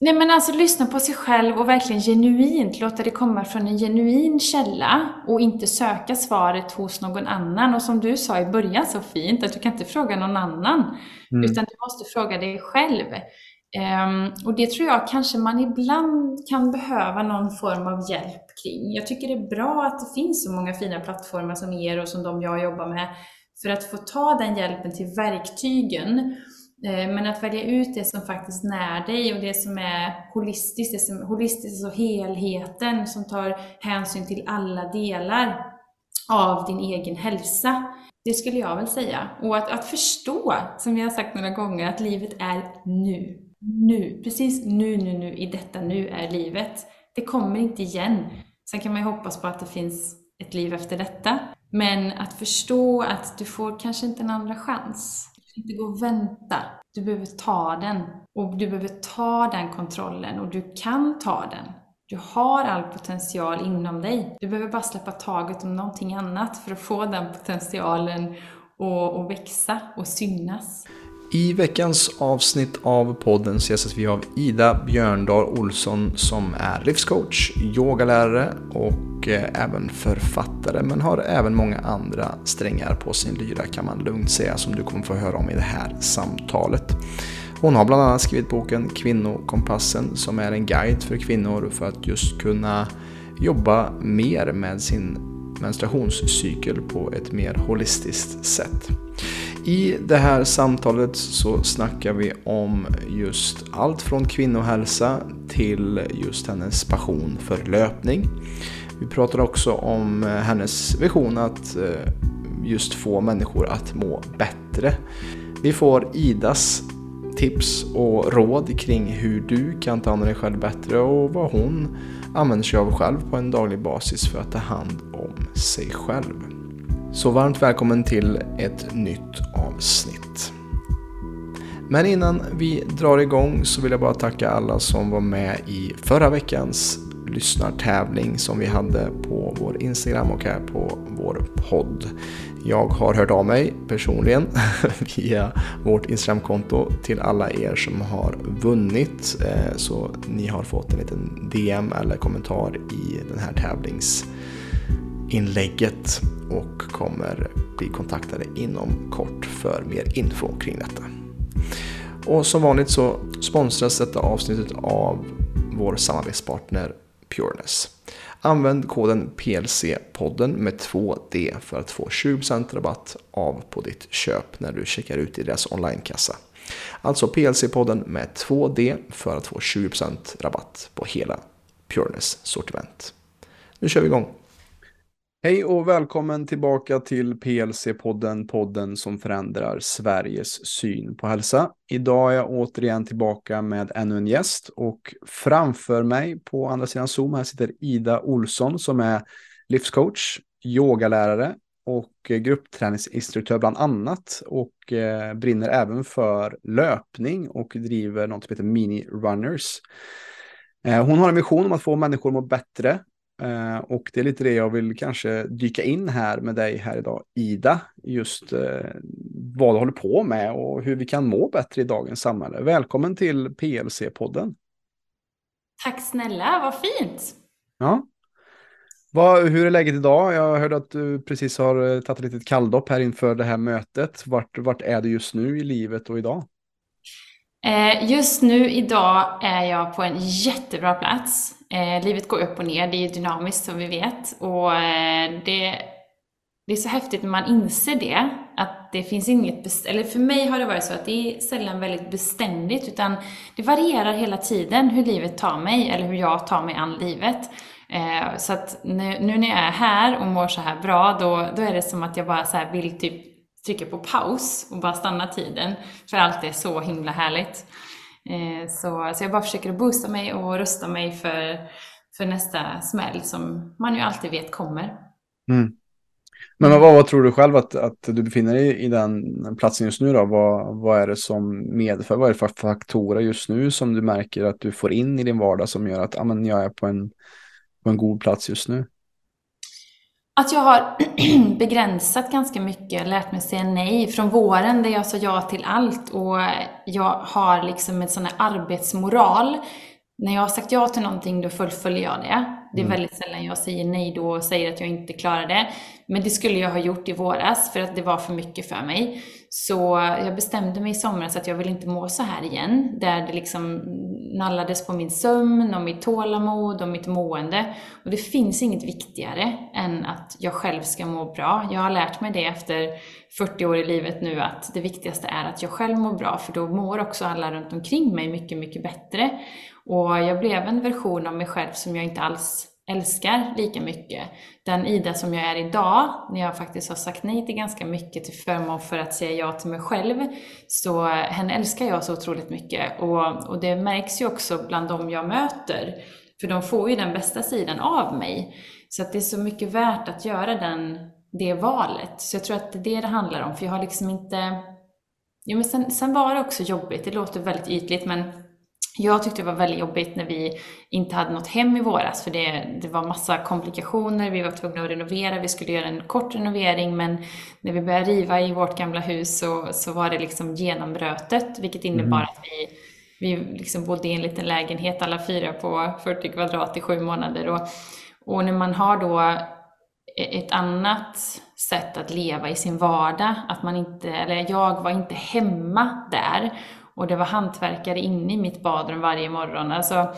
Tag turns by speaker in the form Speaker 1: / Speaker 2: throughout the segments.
Speaker 1: Nej men alltså lyssna på sig själv och verkligen genuint låta det komma från en genuin källa och inte söka svaret hos någon annan. Och som du sa i början så fint, att du kan inte fråga någon annan, mm. utan du måste fråga dig själv. Um, och det tror jag kanske man ibland kan behöva någon form av hjälp kring. Jag tycker det är bra att det finns så många fina plattformar som er och som de jag jobbar med, för att få ta den hjälpen till verktygen Eh, men att välja ut det som faktiskt när dig och det som är holistiskt, det som holistiskt alltså helheten som tar hänsyn till alla delar av din egen hälsa. Det skulle jag väl säga. Och att, att förstå, som vi har sagt några gånger, att livet är nu. Nu, precis nu, nu, nu, i detta nu är livet. Det kommer inte igen. Sen kan man ju hoppas på att det finns ett liv efter detta. Men att förstå att du får kanske inte en andra chans inte gå och vänta. Du behöver ta den. Och du behöver ta den kontrollen och du kan ta den. Du har all potential inom dig. Du behöver bara släppa taget om någonting annat för att få den potentialen att växa och synas.
Speaker 2: I veckans avsnitt av podden ses vi av Ida Björndal Olsson som är livscoach, yogalärare och eh, även författare men har även många andra strängar på sin lyra kan man lugnt säga som du kommer få höra om i det här samtalet. Hon har bland annat skrivit boken Kvinnokompassen som är en guide för kvinnor för att just kunna jobba mer med sin menstruationscykel på ett mer holistiskt sätt. I det här samtalet så snackar vi om just allt från kvinnohälsa till just hennes passion för löpning. Vi pratar också om eh, hennes vision att eh, just få människor att må bättre. Vi får Idas tips och råd kring hur du kan ta hand om dig själv bättre och vad hon använder sig av själv på en daglig basis för att ta hand om sig själv. Så varmt välkommen till ett nytt avsnitt. Men innan vi drar igång så vill jag bara tacka alla som var med i förra veckans lyssnartävling som vi hade på vår Instagram och här på vår podd. Jag har hört av mig personligen via vårt Instagramkonto till alla er som har vunnit. Eh, så ni har fått en liten DM eller kommentar i den här inlägget och kommer bli kontaktade inom kort för mer info kring detta. Och som vanligt så sponsras detta avsnittet av vår samarbetspartner Pureness. Använd koden PLC-podden med 2D för att få 20% rabatt av på ditt köp när du checkar ut i deras onlinekassa. Alltså PLC-podden med 2D för att få 20% rabatt på hela Pureness sortiment. Nu kör vi igång! Hej och välkommen tillbaka till PLC-podden, podden som förändrar Sveriges syn på hälsa. Idag är jag återigen tillbaka med ännu en gäst och framför mig på andra sidan Zoom här sitter Ida Olsson som är livscoach, yogalärare och gruppträningsinstruktör bland annat och eh, brinner även för löpning och driver något som heter Mini Runners. Eh, hon har en vision om att få människor att må bättre Uh, och det är lite det jag vill kanske dyka in här med dig här idag, Ida. Just uh, vad du håller på med och hur vi kan må bättre i dagens samhälle. Välkommen till PLC-podden.
Speaker 1: Tack snälla, vad fint.
Speaker 2: Ja. Vad, hur är läget idag? Jag hörde att du precis har eh, tagit ett litet kalldopp här inför det här mötet. Vart, vart är du just nu i livet och idag?
Speaker 1: Eh, just nu idag är jag på en jättebra plats. Eh, livet går upp och ner, det är dynamiskt som vi vet. Och eh, det, det är så häftigt när man inser det, att det finns inget, eller för mig har det varit så att det är sällan väldigt beständigt, utan det varierar hela tiden hur livet tar mig, eller hur jag tar mig an livet. Så att nu, nu, när jag är här och mår så här bra, då, då är det som att jag bara så vill typ trycka på paus och bara stanna tiden, för allt är så himla härligt. Eh, så, så jag bara försöker att boosta mig och rusta mig för, för nästa smäll som man ju alltid vet kommer.
Speaker 2: Mm. Men vad, vad, tror du själv att, att du befinner dig i den platsen just nu då? Vad, vad är det som medför, vad är det för faktorer just nu som du märker att du får in i din vardag som gör att ah, men jag är på en, på en god plats just nu?
Speaker 1: Att jag har begränsat ganska mycket, lärt mig säga nej. Från våren där jag sa ja till allt och jag har liksom en sån här arbetsmoral. När jag har sagt ja till någonting då fullföljer jag det. Det är mm. väldigt sällan jag säger nej då och säger att jag inte klarar det. Men det skulle jag ha gjort i våras för att det var för mycket för mig. Så jag bestämde mig i somras att jag vill inte må så här igen. Där det liksom nallades på min sömn och mitt tålamod och mitt mående. Och det finns inget viktigare än att jag själv ska må bra. Jag har lärt mig det efter 40 år i livet nu att det viktigaste är att jag själv mår bra för då mår också alla runt omkring mig mycket, mycket bättre. Och jag blev en version av mig själv som jag inte alls älskar lika mycket. Den Ida som jag är idag, när jag faktiskt har sagt nej till ganska mycket till förmån för att säga ja till mig själv, så henne älskar jag så otroligt mycket. Och, och det märks ju också bland dem jag möter, för de får ju den bästa sidan av mig. Så att det är så mycket värt att göra den, det valet. Så jag tror att det är det det handlar om, för jag har liksom inte... Jo, men sen, sen var det också jobbigt, det låter väldigt ytligt, men jag tyckte det var väldigt jobbigt när vi inte hade något hem i våras för det, det var massa komplikationer, vi var tvungna att renovera, vi skulle göra en kort renovering men när vi började riva i vårt gamla hus så, så var det liksom genombrötet vilket innebar mm. att vi, vi liksom bodde i en liten lägenhet alla fyra på 40 kvadrat i sju månader. Och, och när man har då e-, ett annat sätt att leva i sin vardag, att man inte, eller jag var inte hemma där och det var hantverkare inne i mitt badrum varje morgon. Alltså,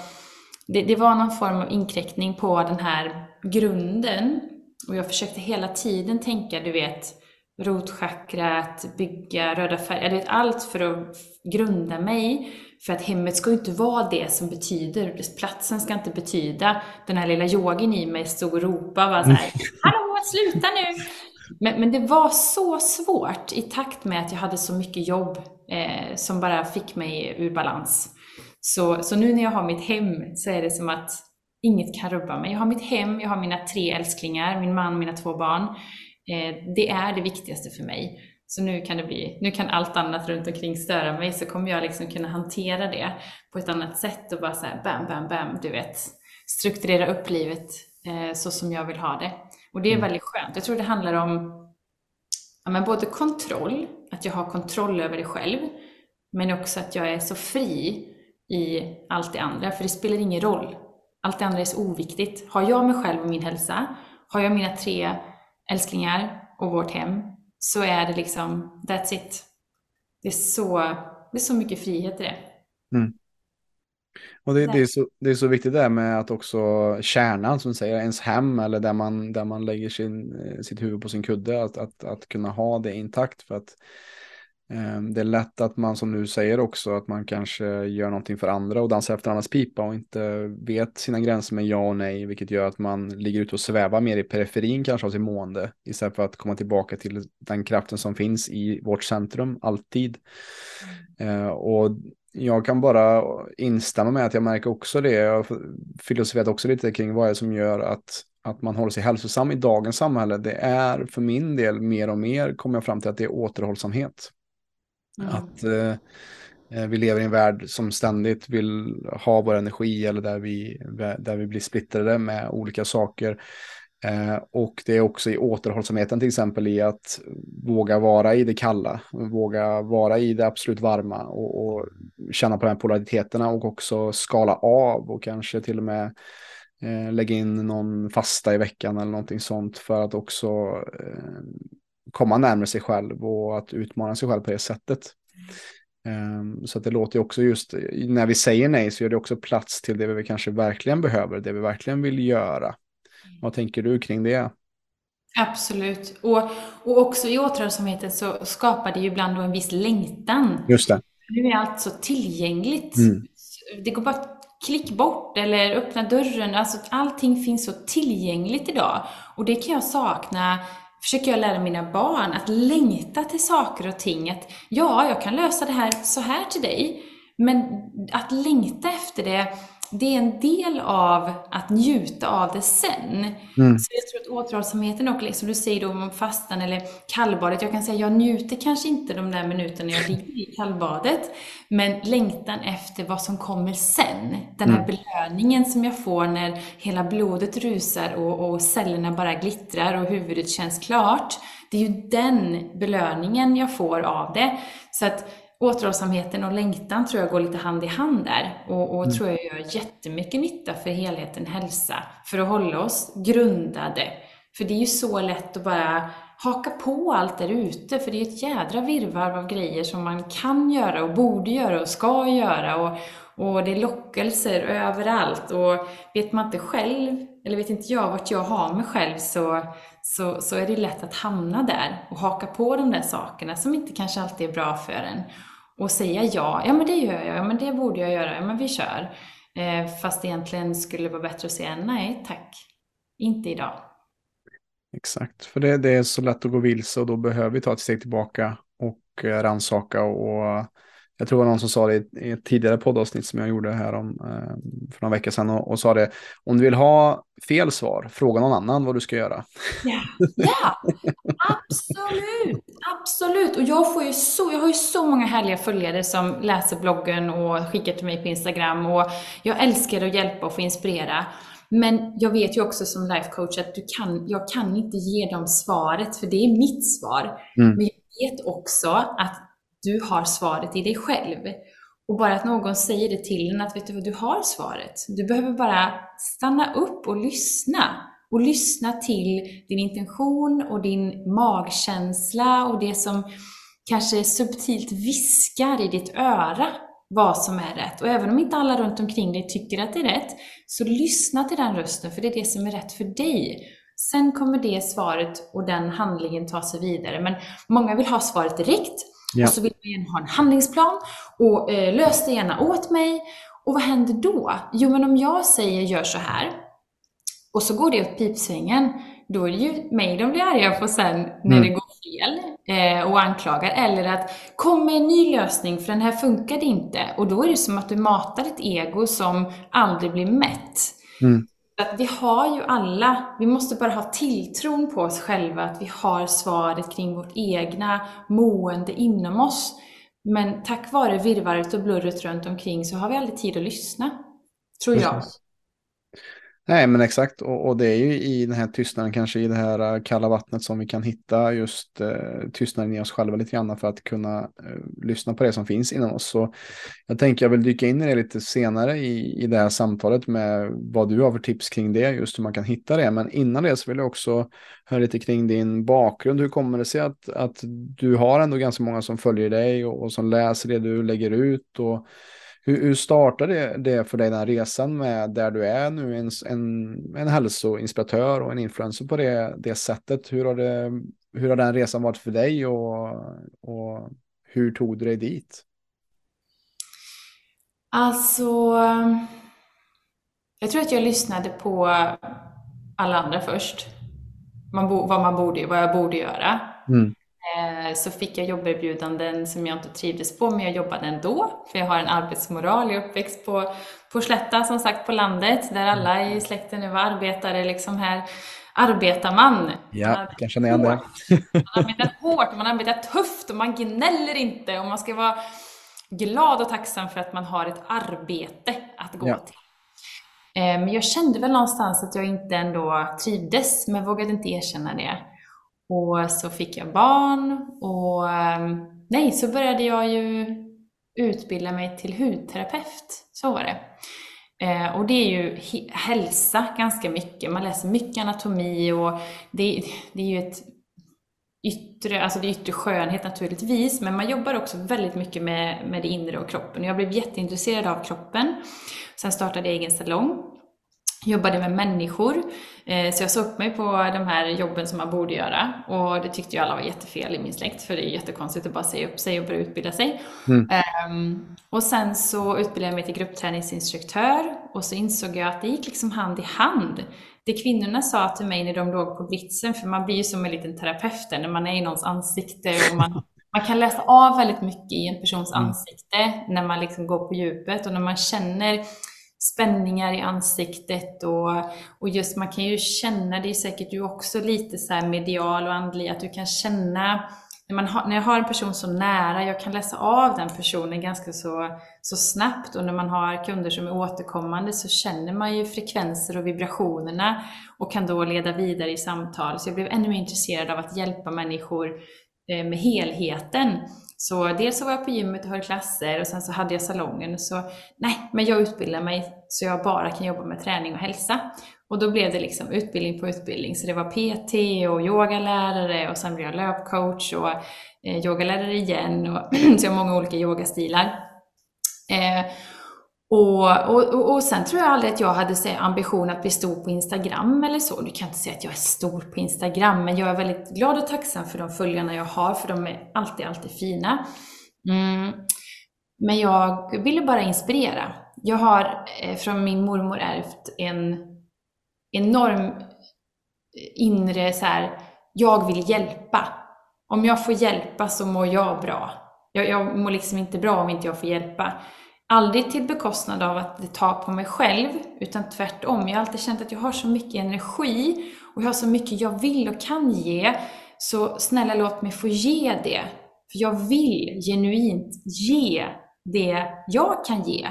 Speaker 1: det, det var någon form av inkräktning på den här grunden. Och jag försökte hela tiden tänka, du vet, rotchakrat, bygga röda färger, vet, allt för att grunda mig. För att hemmet ska ju inte vara det som betyder, platsen ska inte betyda. Den här lilla yogin i mig stod och ropade bara så här, Hallå, sluta nu! Men, men det var så svårt i takt med att jag hade så mycket jobb eh, som bara fick mig ur balans. Så, så nu när jag har mitt hem så är det som att inget kan rubba mig. Jag har mitt hem, jag har mina tre älsklingar, min man mina två barn. Eh, det är det viktigaste för mig. Så nu kan det bli, nu kan allt annat runt omkring störa mig så kommer jag liksom kunna hantera det på ett annat sätt och bara såhär bam, bam, bam, du vet. Strukturera upp livet eh, så som jag vill ha det. Och det är mm. väldigt skönt. Jag tror det handlar om ja, men både kontroll, att jag har kontroll över det själv, men också att jag är så fri i allt det andra, för det spelar ingen roll. Allt det andra är så oviktigt. Har jag mig själv och min hälsa, har jag mina tre älsklingar och vårt hem, så är det liksom, that's it. Det är så, det är så mycket frihet i det. Mm.
Speaker 2: Och det, det, är så, det är så viktigt det med att också kärnan som säger ens hem eller där man, där man lägger sin, eh, sitt huvud på sin kudde, att, att, att kunna ha det intakt. För att eh, det är lätt att man som du säger också, att man kanske gör någonting för andra och dansar efter andras pipa och inte vet sina gränser med ja och nej, vilket gör att man ligger ute och svävar mer i periferin kanske av sin mående, istället för att komma tillbaka till den kraften som finns i vårt centrum, alltid. Mm. Eh, och jag kan bara instämma med att jag märker också det. Jag filosoferat också lite kring vad det är som gör att, att man håller sig hälsosam i dagens samhälle. Det är för min del mer och mer kommer jag fram till att det är återhållsamhet. Mm. Att eh, eh vi lever i en värld som ständigt vill ha vår energi eller där vi, där vi blir splittrade med olika saker. Eh, och det är också i återhållsamheten till exempel i att våga vara i det kalla, våga vara i det absolut varma och, och känna på de här polariteterna och också skala av och kanske till och med eh, lägga in någon fasta i veckan eller någonting sånt för att också eh, komma närmare sig själv och att utmana sig själv på det sättet. Um, så att det låter ju också just, när vi säger nej så gör det också plats till det vi kanske verkligen behöver, det vi verkligen vill göra. Vad tänker du kring det?
Speaker 1: Absolut. Och, och också i återhållsamheten så skapar det ju ibland en viss längtan.
Speaker 2: Just det.
Speaker 1: Nu är allt så tillgängligt. Mm. Det går bara att klick bort eller öppna dörren. Alltså allting finns så tillgängligt idag. Och det kan jag sakna försöker jag lära mina barn att längta till saker och ting. Att ja, jag kan lösa det här så här till dig. Men att längta efter det det är en del av att njuta av det sen. Mm. Så jag tror att återhållsamheten och liksom du säger då om fastan eller kallbadet, jag kan säga jag njuter kanske inte de där minuterna jag ligger i kallbadet, men längtan efter vad som kommer sen, den här mm. belöningen som jag får när hela blodet rusar och, och cellerna bara glittrar och huvudet känns klart, det är ju den belöningen jag får av det. Så att återhållsamheten och längtan tror jag går lite hand i hand där och, och mm. tror jag gör jättemycket nytta för helheten hälsa, för att hålla oss grundade. För det är ju så lätt att bara haka på allt där ute, för det är ett jädra virrvarr av grejer som man kan göra och borde göra och ska göra och, och det är lockelser överallt och vet man inte själv, eller vet inte jag vart jag har mig själv så, så, så är det lätt att hamna där och haka på de där sakerna som inte kanske alltid är bra för en och säga ja, ja men det gör jag, ja men det borde jag göra, ja men vi kör. Eh, fast egentligen skulle det vara bättre att säga nej tack, inte idag.
Speaker 2: Exakt, för det, det är så lätt att gå vilse och då behöver vi ta ett steg tillbaka och eh, ransaka och jag tror det var någon som sa det i ett tidigare poddavsnitt som jag gjorde här om, eh, för några veckor sedan och, och, sa det, om du vill ha fel svar, fråga någon annan vad du ska göra.
Speaker 1: Ja, ja absolut, absolut. Och jag, får ju så, jag har ju så många härliga följare som läser bloggen och skickar till mig på Instagram och jag älskar att hjälpa och få inspirera. Men jag vet ju också som life coach att du kan, jag kan inte ge dem svaret, för det är mitt svar. Mm. Men jag vet också att du har svaret i dig själv. Och bara att någon säger det till en att vet du vad, du har svaret. Du behöver bara stanna upp och lyssna. Och lyssna till din intention och din magkänsla och det som kanske subtilt viskar i ditt öra vad som är rätt. Och även om inte alla runt omkring dig tycker att det är rätt, så lyssna till den rösten, för det är det som är rätt för dig. Sen kommer det svaret och den handlingen ta sig vidare. Men många vill ha svaret direkt Ja. Och så vill man ha en handlingsplan och eh, lös det gärna åt mig. Och vad händer då? Jo, men om jag säger gör så här och så går det åt pipsvängen, då är det ju mig de blir arga på sen när mm. det går fel eh, och anklagar. Eller att kom med en ny lösning för den här funkade inte. Och då är det som att du matar ett ego som aldrig blir mätt. Mm att vi har ju alla, vi måste bara ha tilltron på oss själva att vi har svaret kring vårt egna mående inom oss. Men tack vare virrvarret och blurret runt omkring så har vi aldrig tid att lyssna. Tror Precis.
Speaker 2: Nej, men exakt. Och, och, det är ju i den här tystnaden, kanske i det här eh, kalla vattnet som vi kan hitta just eh, tystnaden i oss själva lite grann för att kunna eh, lyssna på det som finns inom oss. Så jag tänker jag vill dyka in i det lite senare i, i det här samtalet med vad du har för tips kring det, just hur man kan hitta det. Men innan det så vill jag också höra lite kring din bakgrund. Hur kommer det sig att, att du har ändå ganska många som följer dig och, och som läser det du lägger ut? och hur, hur startade det för dig den resan med där du är nu, en, en, en hälsoinspiratör och en influencer på det, det sättet? Hur har, det, hur har den resan varit för dig och, och hur tog du dig dit?
Speaker 1: Alltså, jag tror att jag lyssnade på alla andra först. Man bo, vad, man borde, vad jag borde göra. Mm. Eh, så fick jag jobberbjudanden som jag inte trivdes på, men jag jobbade ändå. För jag har en arbetsmoral, jag är uppväxt på, på Slätta, som sagt, på landet, där alla i släkten nu var arbetare. Liksom här arbetar man.
Speaker 2: Ja, kan känna igen det.
Speaker 1: Man arbetar hårt, man arbetar tufft och man gnäller inte och man ska vara glad och tacksam för att man har ett arbete att gå ja. till. Eh, men jag kände väl någonstans att jag inte ändå trivdes, men vågade inte erkänna det. Och så fick jag barn och ehm, nej, så började jag ju utbilda mig till hudterapeut. Så var det. Eh, och det är ju hälsa ganska mycket. Man läser mycket anatomi och det, det är ju ett yttre, alltså det är yttre skönhet naturligtvis, men man jobbar också väldigt mycket med, med det inre och kroppen. Jag blev jätteintresserad av kroppen. Sen startade jag egen salong jobbade med människor. Eh, så jag sa upp mig på de här jobben som man borde göra och det tyckte ju alla var jättefel i min släkt för det är jättekonstigt att bara säga upp sig och börja utbilda sig. Mm. Um, och sen så utbildade jag mig till gruppträningsinstruktör och så insåg jag att det gick liksom hand i hand. Det kvinnorna sa till mig när de låg på blitzen, för man blir ju som en liten terapeut när man är i någons ansikte och man, man kan läsa av väldigt mycket i en persons mm. ansikte när man liksom går på djupet och när man känner spänningar i ansiktet och, och just man kan ju känna, det är säkert du också lite så här medial och andlig, att du kan känna när, man har, när jag har en person så nära, jag kan läsa av den personen ganska så, så snabbt och när man har kunder som är återkommande så känner man ju frekvenser och vibrationerna och kan då leda vidare i samtal. Så jag blev ännu mer intresserad av att hjälpa människor eh, med helheten. Så dels så var jag på gymmet och höll klasser och sen så hade jag salongen. Så nej, men jag utbildar mig så jag bara kan jobba med träning och hälsa. Och då blev det liksom utbildning på utbildning. Så det var PT och yogalärare och sen blev jag löpcoach och eh, yogalärare igen. Och så jag har många olika yogastilar. Eh, och, och, och sen tror jag aldrig att jag hade så, ambition att bli stor på Instagram eller så. Du kan inte säga att jag är stor på Instagram, men jag är väldigt glad och tacksam för de följarna jag har, för de är alltid, alltid fina. Mm. Men jag ville bara inspirera. Jag har eh, från min mormor ärvt en enorm eh, inre så här, jag vill hjälpa. Om jag får hjälpa så mår jag bra. Jag, jag mår liksom inte bra om inte jag får hjälpa. Aldrig till bekostnad av att det tar på mig själv, utan tvärtom. Jag har alltid känt att jag har så mycket energi och jag har så mycket jag vill och kan ge. Så snälla låt mig få ge det. För jag vill genuint ge det jag kan ge.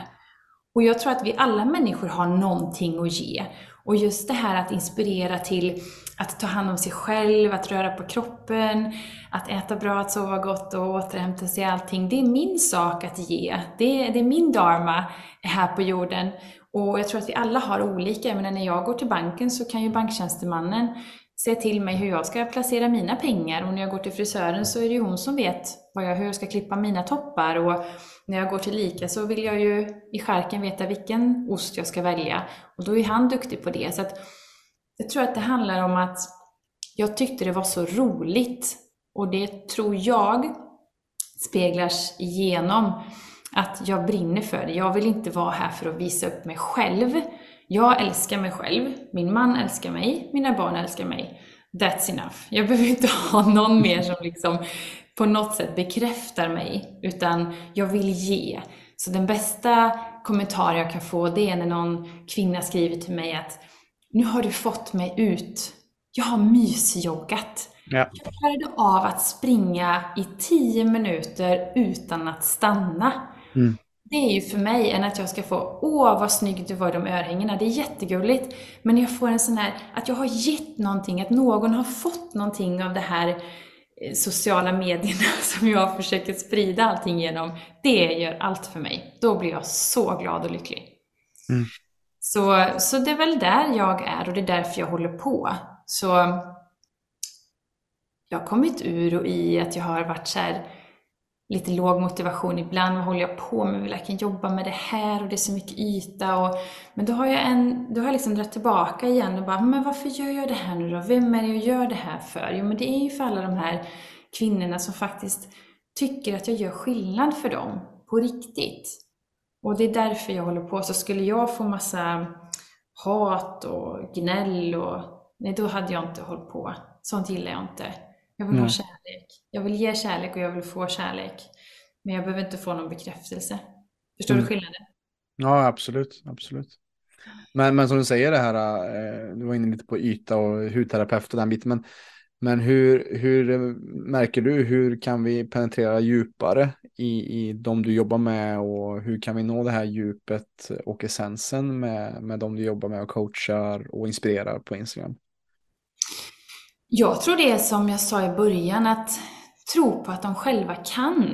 Speaker 1: Och jag tror att vi alla människor har någonting att ge. Och just det här att inspirera till att ta hand om sig själv, att röra på kroppen, att äta bra, att sova gott och återhämta sig allting. Det är min sak att ge. Det är, det är min dharma här på jorden. Och jag tror att vi alla har olika. Men när jag går till banken så kan ju banktjänstemannen säga till mig hur jag ska placera mina pengar. Och när jag går till frisören så är det ju hon som vet jag, hur jag ska klippa mina toppar. Och när jag går till Lika så vill jag ju i skärken veta vilken ost jag ska välja. Och då är han duktig på det. Så att jag tror att det handlar om att jag tyckte det var så roligt. Och det tror jag speglas igenom att jag brinner för det. Jag vill inte vara här för att visa upp mig själv. Jag älskar mig själv, min man älskar mig, mina barn älskar mig. That's enough. Jag behöver inte ha någon mer som liksom på något sätt bekräftar mig, utan jag vill ge. Så den bästa kommentar jag kan få det är när någon kvinna skriver till mig att nu har du fått mig ut. Jag har mysjoggat. Ja. Jag klarade av att springa i tio minuter utan att stanna. Mm. Det är ju för mig än att jag ska få, åh vad snygg du var i de örhängena. Det är jättegulligt. Men jag får en sån här, att jag har gett någonting, att någon har fått någonting av det här eh, sociala medierna som jag försöker sprida allting genom. Det gör allt för mig. Då blir jag så glad och lycklig. Mm. Så, så det är väl där jag är och det är därför jag håller på. Så jag har kommit ur och i att jag har varit så här, lite låg motivation ibland. Vad håller jag på med? Vill jag kan jobba med det här och det är så mycket yta. Och, men då har jag, en, då har jag liksom dragit tillbaka igen och bara, men varför gör jag det här nu då? Vem är det jag gör det här för? Jo, men det är ju för alla de här kvinnorna som faktiskt tycker att jag gör skillnad för dem på riktigt. Och det är därför jag håller på. Så skulle jag få massa hat och gnäll och nej, då hade jag inte hållit på. Sånt gillar jag inte. Jag vill mm. ha kärlek. Jag vill ge kärlek och jag vill få kärlek. Men jag behöver inte få någon bekräftelse. Förstår mm. du skillnaden?
Speaker 2: Ja, absolut. absolut. Men, men som du säger det här, eh, du var inne lite på yta och hudterapeut och den biten. Men, men hur, hur eh, märker du, hur kan vi penetrera djupare i, i de du jobbar med och hur kan vi nå det här djupet och essensen med, med de du jobbar med och coachar och inspirerar på Instagram?
Speaker 1: Jag tror det är som jag sa i början, att tro på att de själva kan.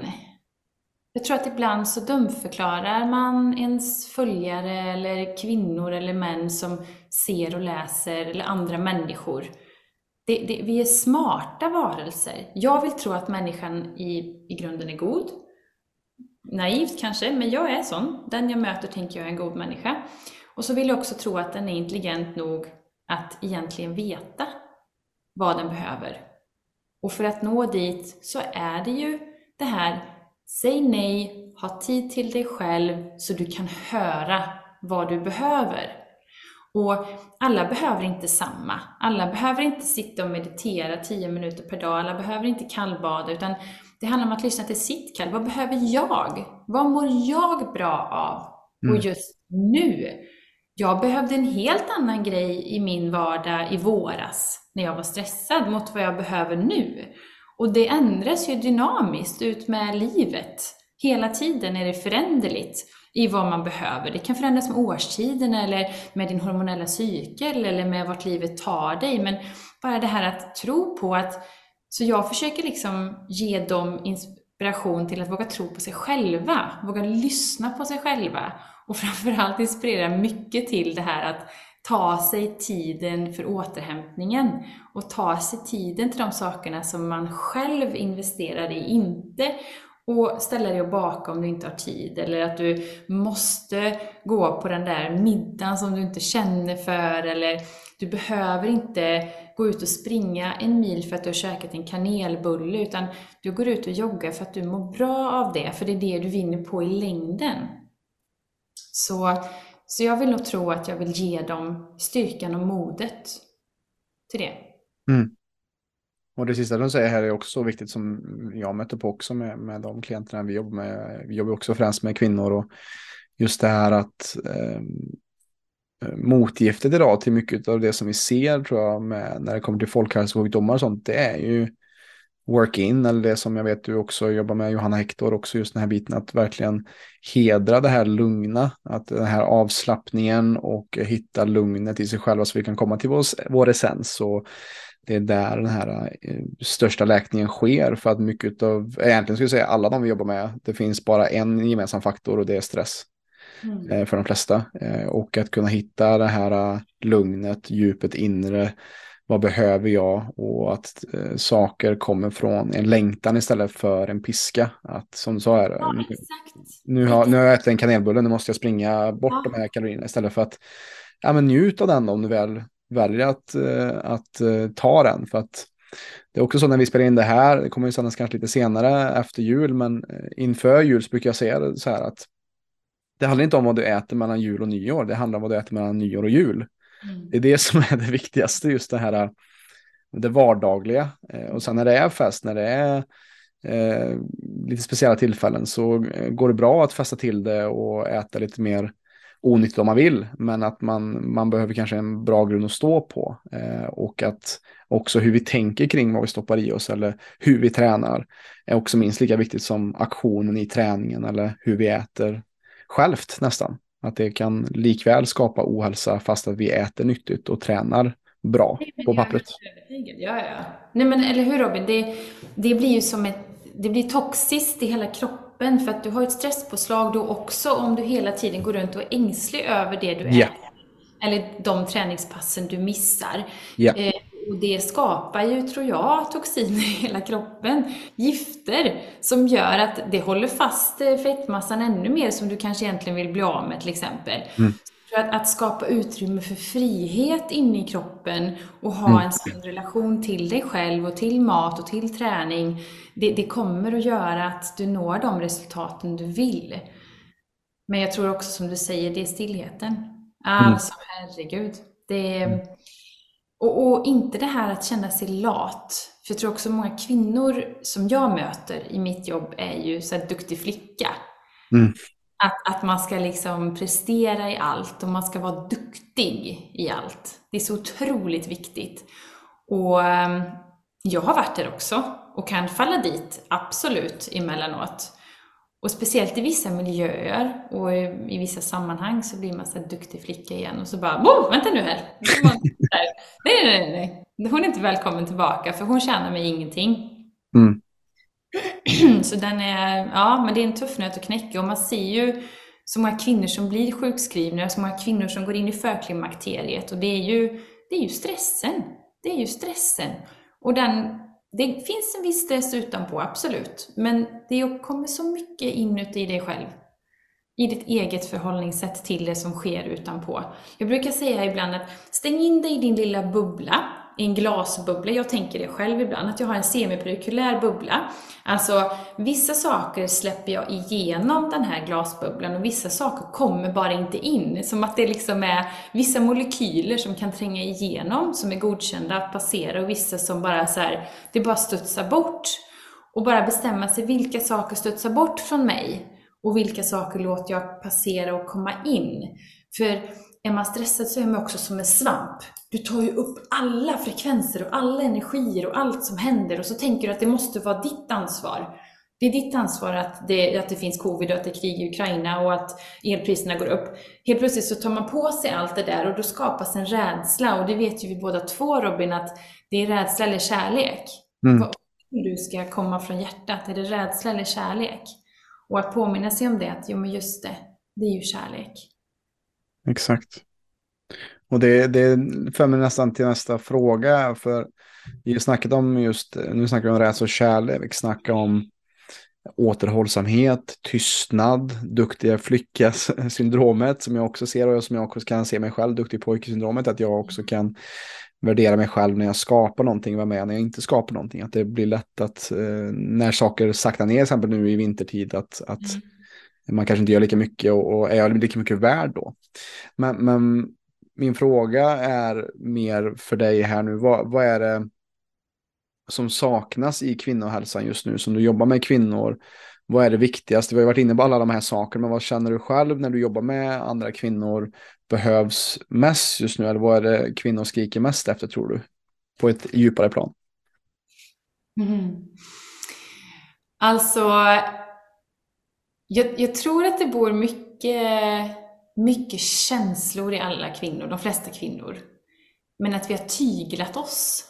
Speaker 1: Jag tror att ibland så dumförklarar man ens följare eller kvinnor eller män som ser och läser eller andra människor. Det, det, vi är smarta varelser. Jag vill tro att människan i, i grunden är god. Naivt kanske, men jag är sån. Den jag möter tänker jag är en god människa. Och så vill jag också tro att den är intelligent nog att egentligen veta vad den behöver. Och för att nå dit så är det ju det här, säg nej, ha tid till dig själv så du kan höra vad du behöver. Och alla behöver inte samma. Alla behöver inte sitta och meditera 10 minuter per dag. Alla behöver inte kallbada, utan det handlar om att lyssna till sitt kall. Vad behöver jag? Vad mår jag bra av? Mm. Och just nu? jag behövde en helt annan grej i min vardag i våras när jag var stressad mot vad jag behöver nu. Och det ändras ju dynamiskt ut med livet. Hela tiden är det föränderligt i vad man behöver. Det kan förändras med årstiderna eller med din hormonella cykel eller med vart livet tar dig. Men bara det här att tro på att, så jag försöker liksom ge dem inspiration till att våga tro på sig själva, våga lyssna på sig själva och framförallt inspirera mycket till det här att ta sig tiden för återhämtningen och ta sig tiden till de sakerna som man själv investerar i, inte och ställa dig och baka om du inte har tid eller att du måste gå på den där middagen som du inte känner för eller du behöver inte gå ut och springa en mil för att du har käkat en kanelbulle utan du går ut och joggar för att du mår bra av det, för det är det du vinner på i längden. Så, så jag vill nog tro att jag vill ge dem styrkan och modet till det.
Speaker 2: Mm. Och det sista de säger här är också så viktigt som jag möter på också med, med de klienterna vi jobbar med. Vi jobbar också främst med kvinnor och just det här att eh, eh, motgiftet idag till mycket av det som vi ser tror jag med, när det kommer till folkhälsosjukdomar och sånt, det är ju work-in eller det som jag vet du också jobbar med Johanna Hector också just den här biten att verkligen hedra det här lugna, att den här avslappningen och hitta lugnet i sig själva så vi kan komma till vår, vår essens och det är där den här eh, största läkningen sker för att mycket av, egentligen skulle jag säga alla de vi jobbar med, det finns bara en gemensam faktor och det är stress. Mm. Eh, för de flesta. Eh, och att kunna hitta det här lugnet, djupet inre, vad behöver jag och att eh, saker kommer från en längtan istället för en piska. Att som du sa här, ja, nu, nu, har, nu har jag ätit en kanelbulle, nu måste jag springa bort ja. de här kalorierna istället för att ja, men njut av den om du väl väljer att, uh, att uh, ta den. För att det är också så när vi spelar in det här, det kommer ju sändas kanske lite senare efter jul, men inför jul så brukar jag säga så här att det handlar inte om vad du äter mellan jul och nyår, det handlar om vad du äter mellan nyår och jul. Mm. Det är det som är det viktigaste, just det här det vardagliga. Eh, och sen när det är fest, när det är eh, lite speciella tillfällen så eh, går det bra att festa till det och äta lite mer onyttigt om man vill, men att man, man behöver kanske en bra grund att stå på. Eh, och att också hur vi tänker kring vad vi stoppar i oss eller hur vi tränar är också minst lika viktigt som aktionen i träningen eller hur vi äter självt nästan. Att det kan likväl skapa ohälsa fast att vi äter nyttigt och tränar bra på pappret.
Speaker 1: Ja, ja. Nej men eller hur Robin, det, det blir ju som ett, det blir toxiskt i hela kroppen för att du har ett stresspåslag då också om du hela tiden går runt och är ängslig över det du äter. Eller de träningspassen du missar.
Speaker 2: Yeah. Eh,
Speaker 1: och det skapar ju, tror jag, toxiner i hela kroppen. Gifter som gör att det håller fast eh, fettmassan ännu mer som du kanske egentligen vill bli av med till exempel. Mm. Att, att, skapa utrymme för frihet inne i kroppen och ha mm. en sån relation till dig själv och till mat och till träning. Det, det kommer att göra att du når de resultaten du vill. Men jag tror också som du säger, det är stillheten. Mm. Alltså mm. herregud. Det, mm. Och, och, inte det här att känna sig lat. För jag tror också många kvinnor som jag möter i mitt jobb är ju så här duktig flicka. Mm. Att, att man ska liksom prestera i allt och man ska vara duktig i allt. Det är så otroligt viktigt. Och ehm, jag har varit där också och kan falla dit, absolut, emellanåt. Och speciellt i vissa miljöer och i, i vissa sammanhang så blir man så duktig flicka igen och så bara Bo, vänta nu här! nej, nej, nej, nej. Hon är inte välkommen tillbaka för hon tjänar mig ingenting. Mm. Så den är, ja, men det är en tuff nöt att knäcka och man ser ju så många kvinnor som blir sjukskrivna, så många kvinnor som går in i förklimakteriet och det är ju, det är ju stressen. Det är ju stressen. Och den det finns en viss stress utanpå, absolut. Men det kommer så mycket inuti dig själv. I ditt eget förhållningssätt till det som sker utanpå. Jag brukar säga ibland att stäng in dig i din lilla bubbla en glasbubbla. Jag tänker det själv ibland, att jag har en semiperikulär bubbla. Alltså, vissa saker släpper jag igenom den här glasbubblan och vissa saker kommer bara inte in. Som att det liksom är vissa molekyler som kan tränga igenom, som är godkända att passera och vissa som bara så här, det bara studsar bort. Och bara bestämma sig, vilka saker studsar bort från mig? Och vilka saker låter jag passera och komma in? För är man stressad så är man också som en svamp. Du tar ju upp alla frekvenser och alla energier och allt som händer och så tänker du att det måste vara ditt ansvar. Det är ditt ansvar att det, att det finns covid och att det är krig i Ukraina och att elpriserna går upp. Helt plötsligt så tar man på sig allt det där och då skapas en rädsla och det vet ju vi båda två Robin att det är rädsla eller kärlek. Mm. Vad du ska komma från hjärtat, är det rädsla eller kärlek? Och att påminna sig om det, att jo men just det, det är ju kärlek.
Speaker 2: Exakt. Och det, det för mig nästan till nästa fråga, för vi har snackat om just, nu snackar vi om rädsla och kärlek, vi snackar om återhållsamhet, tystnad, duktiga flicka-syndromet som jag också ser och som jag också kan se mig själv, duktig pojke-syndromet, att jag också kan värdera mig själv när jag skapar någonting, vara med när jag inte skapar någonting. Att det blir lätt att eh, när saker saktar ner, till exempel nu i vintertid, att, att mm man kanske inte gör lika mycket och, och är jag lika mycket värd då. Men, men min fråga är mer för dig här nu, vad, vad är det som saknas i kvinnohälsan just nu som du jobbar med kvinnor? Vad är det viktigaste? Vi har varit inne på alla de här sakerna, men vad känner du själv när du jobbar med andra kvinnor behövs mest just nu? Eller vad är det kvinnor skriker mest efter tror du? På ett djupare plan.
Speaker 1: Mm. Alltså, jag, jag, tror att det bor mycket, mycket känslor i alla kvinnor, de flesta kvinnor. Men att vi har tyglat oss.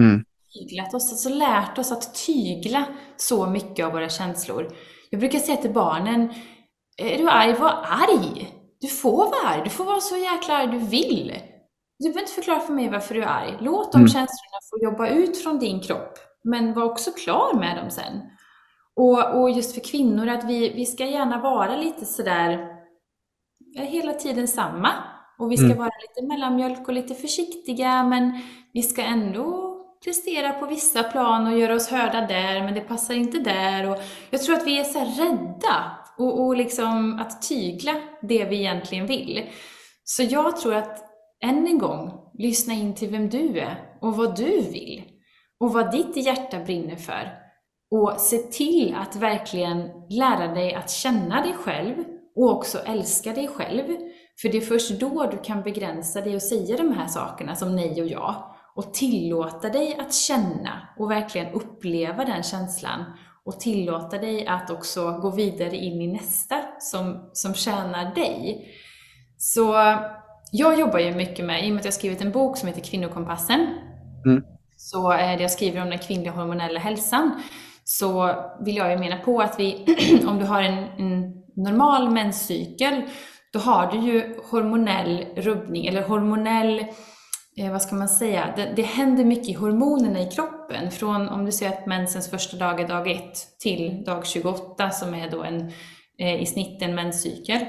Speaker 1: Mm tyglat oss, alltså lärt oss att tygla så mycket av våra känslor. Jag brukar säga till barnen, är du arg, var arg! Du får vara arg, du får vara så jäkla arg du vill. Du behöver inte förklara för mig varför du är arg. Låt de mm. känslorna få jobba ut från din kropp, men var också klar med dem sen. Och, och just för kvinnor, att vi, vi ska gärna vara lite sådär, hela tiden samma. Och vi ska mm. vara lite mellanmjölk och lite försiktiga, men vi ska ändå prestera på vissa plan och göra oss hörda där, men det passar inte där. Och jag tror att vi är så rädda och, och liksom att tygla det vi egentligen vill. Så jag tror att, än en gång, lyssna in till vem du är och vad du vill. Och vad ditt hjärta brinner för. Och se till att verkligen lära dig att känna dig själv och också älska dig själv. För det är först då du kan begränsa dig och säga de här sakerna som nej och ja och tillåta dig att känna och verkligen uppleva den känslan och tillåta dig att också gå vidare in i nästa som, som tjänar dig. Så jag jobbar ju mycket med, i och med att jag skrivit en bok som heter Kvinnokompassen, mm. så är det jag skriver om den kvinnliga hormonella hälsan, så vill jag ju mena på att vi, om du har en, en normal menscykel, då har du ju hormonell rubbning, eller hormonell eh, vad ska man säga, det, det händer mycket i hormonerna i kroppen. Från om du ser att mensens första dag är dag 1 till dag 28 som är då en, eh, i snitt en menscykel.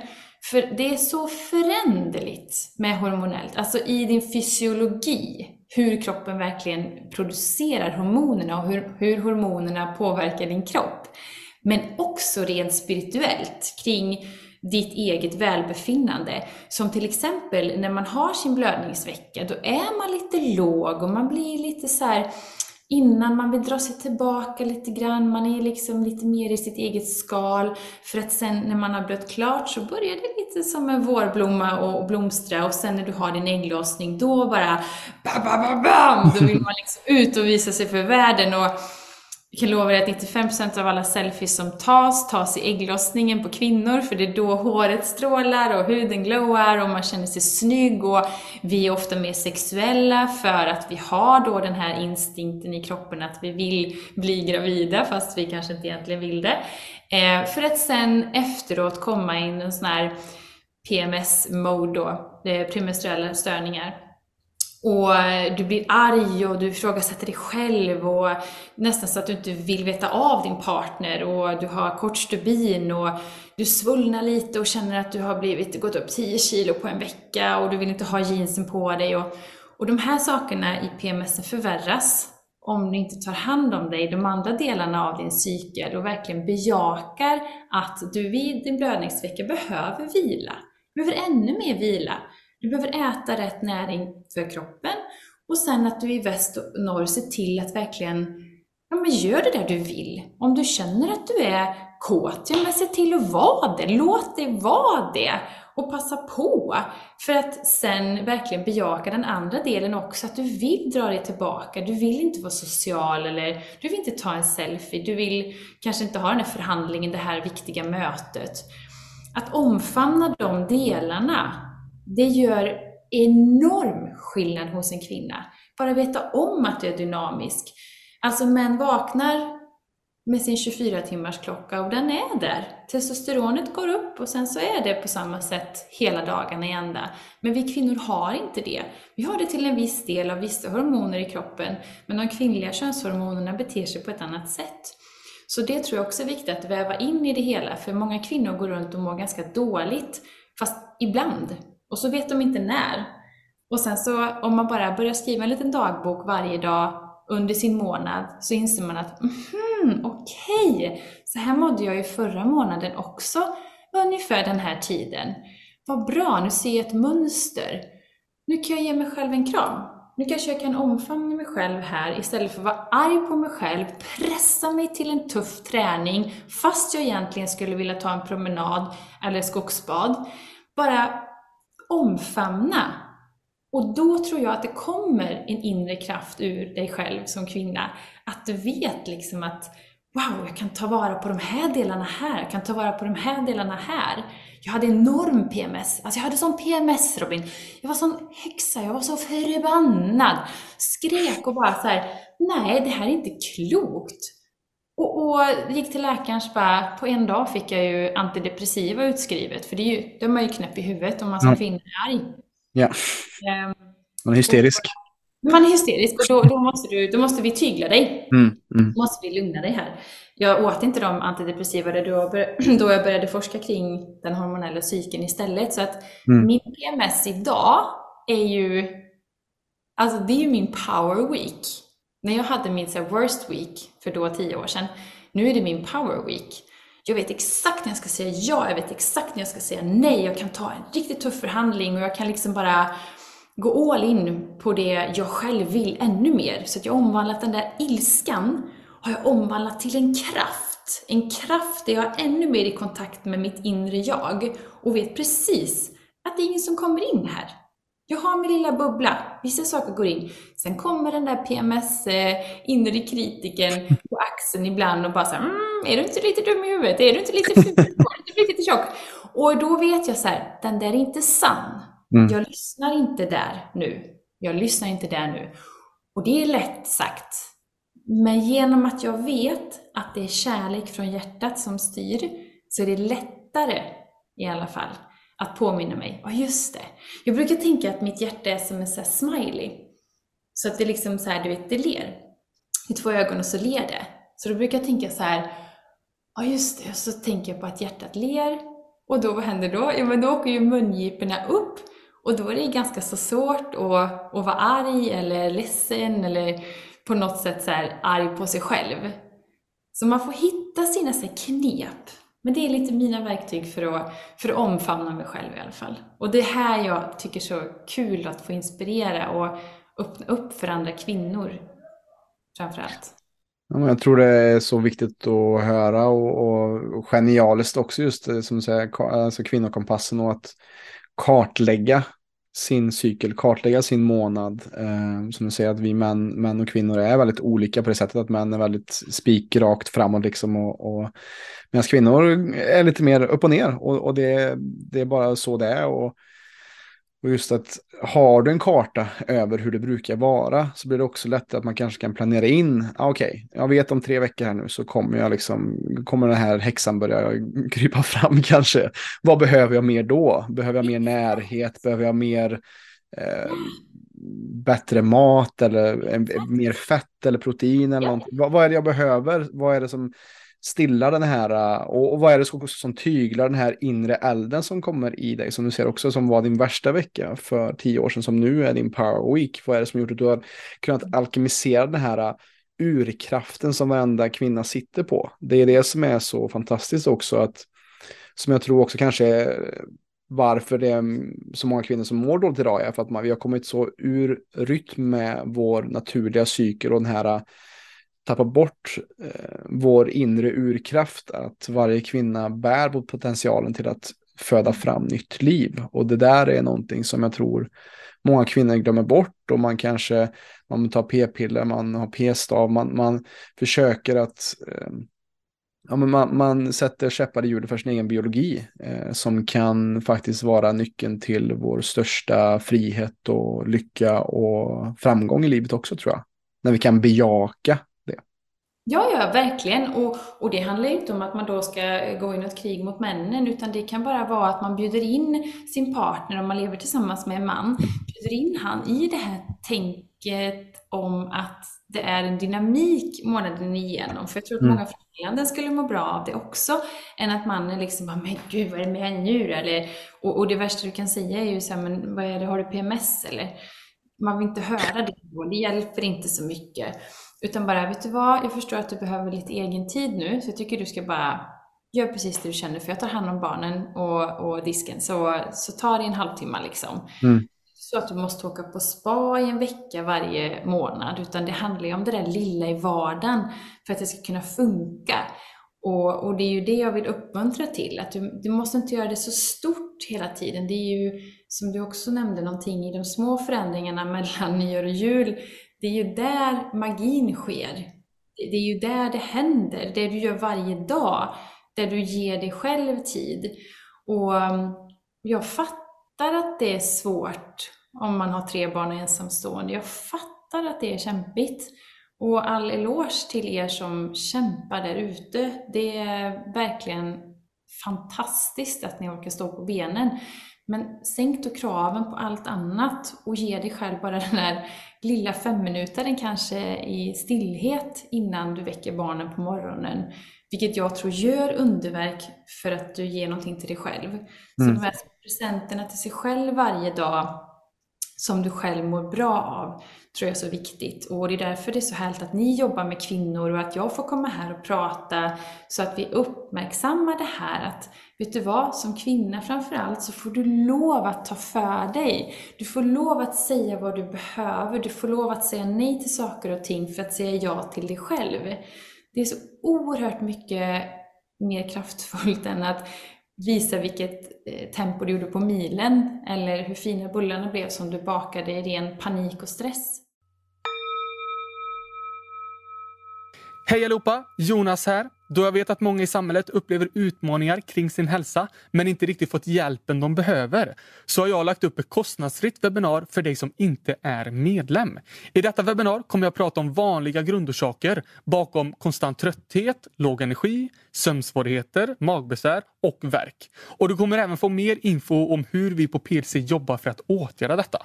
Speaker 1: För det är så föränderligt med hormonellt, alltså i din fysiologi, hur kroppen verkligen producerar hormonerna och hur, hur hormonerna påverkar din kropp. Men också rent spirituellt kring ditt eget välbefinnande. Som till exempel när man har sin blödningsvecka, då är man lite låg och man blir lite så här, innan man vill dra sig tillbaka lite grann, man är liksom lite mer i sitt eget skal. För att sen när man har blött klart så börjar det lite som en vårblomma och blomstra och sen när du har din ägglossning då bara bam, bam, bam, bam! Då vill man liksom ut och visa sig för världen. Och jag kan lova dig att 95% av alla selfies som tas, tas i ägglossningen på kvinnor, för det är då håret strålar och huden glowar och man känner sig snygg och vi är ofta mer sexuella för att vi har då den här instinkten i kroppen att vi vill bli gravida fast vi kanske inte egentligen vill det. Eh, för att sen efteråt komma in i en sån här PMS-mode då, eh, premenstruella störningar och du blir arg och du ifrågasätter dig själv och nästan så att du inte vill veta av din partner och du har kort stubin och du svullnar lite och känner att du har blivit, gått upp 10 kilo på en vecka och du vill inte ha jeansen på dig. Och, och de här sakerna i PMS förvärras om du inte tar hand om dig, de andra delarna av din cykel och verkligen bejakar att du vid din blödningsvecka behöver vila. Du behöver ännu mer vila. Du behöver äta rätt näring för kroppen och sen att du i väst och norr ser till att verkligen ja, men gör det där du vill. Om du känner att du är kåt, ja men se till att vara det. Låt det vara det. och passa på. För att sen verkligen bejaka den andra delen också, att du vill dra dig tillbaka. Du vill inte vara social eller du vill inte ta en selfie. Du vill kanske inte ha den här förhandlingen, det här viktiga mötet. Att omfamna de delarna, det gör enorm skillnad hos en kvinna. Bara veta om att du är dynamisk. Alltså män vaknar med sin 24 timmars klocka och den är där. Testosteronet går upp och sen så är det på samma sätt hela dagarna i ända. Men vi kvinnor har inte det. Vi har det till en viss del av vissa hormoner i kroppen, men de kvinnliga könshormonerna beter sig på ett annat sätt. Så det tror jag också är viktigt att väva in i det hela, för många kvinnor går runt och mår ganska dåligt, fast ibland. Och så vet de inte när. Och sen så om man bara börjar skriva en liten dagbok varje dag under sin månad så inser man att mm, okej, okay, så här mådde jag ju förra månaden också ungefär den här tiden. Vad bra, nu ser jag ett mönster. Nu kan jag ge mig själv en kram. Nu kanske jag kan omfamna mig själv här istället för att vara arg på mig själv, pressa mig till en tuff träning fast jag egentligen skulle vilja ta en promenad eller skogsbad. Bara omfamna och då tror jag att det kommer en inre kraft ur dig själv som kvinna. Att du vet liksom att wow, jag kan ta vara på de här delarna här, jag kan ta vara på de här delarna här. Jag hade enorm PMS. Alltså jag hade sån PMS Robin. Jag var sån häxa, jag var så förbannad. Skrek och bara så här, nej det här är inte klokt. Och, och gick till läkaren så bara, på en dag fick jag ju antidepressiva utskrivet. För det är ju, då är man ju knäpp i huvudet om man som mm. kvinna är arg.
Speaker 2: Ja. Um, man är hysterisk.
Speaker 1: Och, man är hysterisk och då, då, måste du, då måste vi tygla dig. Mm, mm. Då måste vi lugna dig här. Jag åt inte de antidepressiva då, då jag började forska kring den hormonella cykeln istället. Så att mm. min PMS idag är ju, alltså det är ju min power week. När jag hade min så worst week för då tio år sedan, nu är det min power week. Jag vet exakt när jag ska säga ja, jag vet exakt när jag ska säga nej. Jag kan ta en riktigt tuff förhandling och jag kan liksom bara gå all in på det jag själv vill ännu mer. Så att jag har omvandlat den där ilskan, har jag omvandlat till en kraft. En kraft där jag är ännu mer i kontakt med mitt inre jag och vet precis att det är ingen som kommer in här. Jag har min lilla bubbla, vissa saker går in. Sen kommer den där PMS, eh, inre kritiken på axeln ibland och bara såhär, mm, är du inte lite dum i huvudet? Är du inte lite ful? Är du inte lite tjock? Och då vet jag så här, den där är inte sann. Mm. Jag lyssnar inte där nu. Jag lyssnar inte där nu. Och det är lätt sagt. Men genom att jag vet att det är kärlek från hjärtat som styr, så är det lättare i alla fall att påminna mig. Ja, just det. Jag brukar tänka att mitt hjärta är som en sån smiley. Så att det liksom så här, du vet, det ler. I två ögon och så ler det. Så då brukar jag tänka så här, ja just det, och så tänker jag på att hjärtat ler. Och då, vad händer då? Ja, men då åker ju mungiporna upp. Och då är det ganska så svårt att, att vara arg eller ledsen eller på något sätt så här arg på sig själv. Så man får hitta sina så knep men det är lite mina verktyg för att, för att omfamna mig själv i alla fall. Och det är här jag tycker så kul att få inspirera och öppna upp för andra kvinnor framför allt.
Speaker 2: Ja, jag tror det är så viktigt att höra och, och genialiskt också just det, som du säger, alltså kvinnokompassen och att kartlägga sin cykel, kartlägga sin månad. Eh, som du säger att vi män, män och kvinnor är väldigt olika på det sättet att män är väldigt spikrakt framåt liksom och, och medan kvinnor är lite mer upp och ner och, och det, det är bara så det är. Och, och just att har du en karta över hur det brukar vara så blir det också lättare att man kanske kan planera in. Ah, Okej, okay, jag vet om tre veckor här nu så kommer jag liksom, kommer den här häxan börja krypa fram kanske. Vad behöver jag mer då? Behöver jag mer närhet? Behöver jag mer eh, bättre mat eller eh, mer fett eller protein eller någonting? Vad, vad är det jag behöver? Vad är det som stilla den här, eh, och, och vad är det som, som tyglar den här inre elden som kommer i dig, som du ser också som var din värsta vecka för tio år sedan, som nu är din power week. Vad är det som gjort att du har kunnat alkemisera den här eh, urkraften som varenda kvinna sitter på? Det är det som är så fantastiskt också, att som jag tror också kanske är varför det är så många kvinnor som mår dåligt idag är för att man, vi har kommit så ur rytm med vår naturliga cykel och den här tappa bort eh, vår inre urkraft, att varje kvinna bär på potentialen till att föda fram nytt liv. Och det där är någonting som jag tror många kvinnor glömmer bort och man kanske man tar p-piller, man har p-stav, man, man försöker att eh, ja, men man, man sätter käppar i hjulet för sin egen biologi eh, som kan faktiskt vara nyckeln till vår största frihet och lycka och framgång i livet också tror jag. När vi kan bejaka.
Speaker 1: Ja, ja, verkligen. Och, och det handlar inte om att man då ska gå in i ett krig mot männen, utan det kan bara vara att man bjuder in sin partner, om man lever tillsammans med en man, bjuder in han i det här tänket om att det är en dynamik månaden igenom. För jag tror att mm. många förhållanden skulle må bra av det också, än att mannen liksom bara, men gud vad är det med henne nu eller, och, och det värsta du kan säga är ju så här, men vad är det, har du PMS eller? Man vill inte höra det det hjälper inte så mycket. Utan bara, vet du vad, jag förstår att du behöver lite egen tid nu, så jag tycker du ska bara göra precis det du känner, för jag tar hand om barnen och, och disken, så, så ta det en halvtimme liksom. Mm så att du måste åka på spa i en vecka varje månad, utan det handlar ju om det där lilla i vardagen för att det ska kunna funka. Och, och det är ju det jag vill uppmuntra till, att du, du måste inte göra det så stort hela tiden. Det är ju, som du också nämnde, någonting i de små förändringarna mellan nyår och jul. Det är ju där magin sker. Det är ju där det händer, det du gör varje dag, där du ger dig själv tid. Och um, jag fattar att det är svårt om man har tre barn och ensamstående. Jag fattar att det är kämpigt. Och all eloge till er som kämpar där ute. Det är verkligen fantastiskt att ni orkar stå på benen. Men sänk då kraven på allt annat och ge dig själv bara den där lilla femminutaren kanske i stillhet innan du väcker barnen på morgonen. Vilket jag tror gör underverk för att du ger någonting till dig själv. Mm. Så de här presenterna till sig själv varje dag som du själv mår bra av, tror jag är så viktigt. Och det är därför det är så härligt att ni jobbar med kvinnor och att jag får komma här och prata så att vi uppmärksammar det här att, vet du vad, som kvinna framförallt så får du lov att ta för dig. Du får lov att säga vad du behöver, du får lov att säga nej till saker och ting för att säga ja till dig själv. Det är så oerhört mycket mer kraftfullt än att visa vilket eh, tempo du gjorde på milen eller hur fina bullarna blev som du bakade i ren panik och stress.
Speaker 3: Hej allihopa! Jonas här. Då jag vet att många i samhället upplever utmaningar kring sin hälsa men inte riktigt fått hjälpen de behöver så har jag lagt upp ett kostnadsfritt webbinar för dig som inte är medlem. I detta webbinar kommer jag prata om vanliga grundorsaker bakom konstant trötthet, låg energi, sömnsvårigheter, magbesvär och värk. Och du kommer även få mer info om hur vi på PLC jobbar för att åtgärda detta.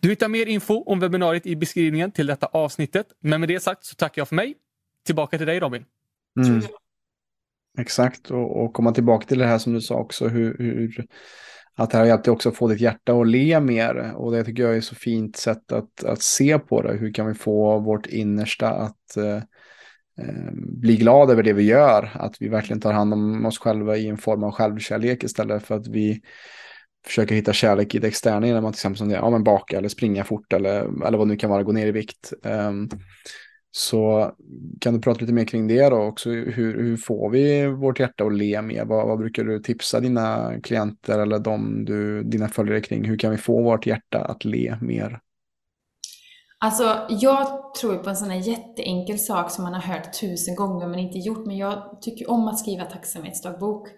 Speaker 3: Du hittar mer info om webbinariet i beskrivningen till detta avsnittet. Men med det sagt så tackar jag för mig. Tillbaka till dig Robin. Mm.
Speaker 2: Exakt, och, och, komma tillbaka till det här som du sa också, hur, hur att det här har hjälpt dig också att få ditt hjärta att le mer. Och det tycker jag är så fint sätt att, att se på det. Hur kan vi få vårt innersta att eh, eh, bli glad över det vi gör? Att vi verkligen tar hand om oss själva i en form av självkärlek istället för att vi försöker hitta kärlek i det externa genom att till exempel som det, ja, men baka eller springa fort eller, eller vad det nu kan vara, gå ner i vikt. Um, så kan du prata lite mer kring det då också. Hur, hur får vi vårt hjärta att le mer? Vad, vad, brukar du tipsa dina klienter eller de du, dina följare kring? Hur kan vi få vårt hjärta att le mer?
Speaker 1: Alltså, jag tror på en sån här jätteenkel sak som man har hört tusen gånger men inte gjort. Men jag tycker om att skriva tacksamhetsdagbok.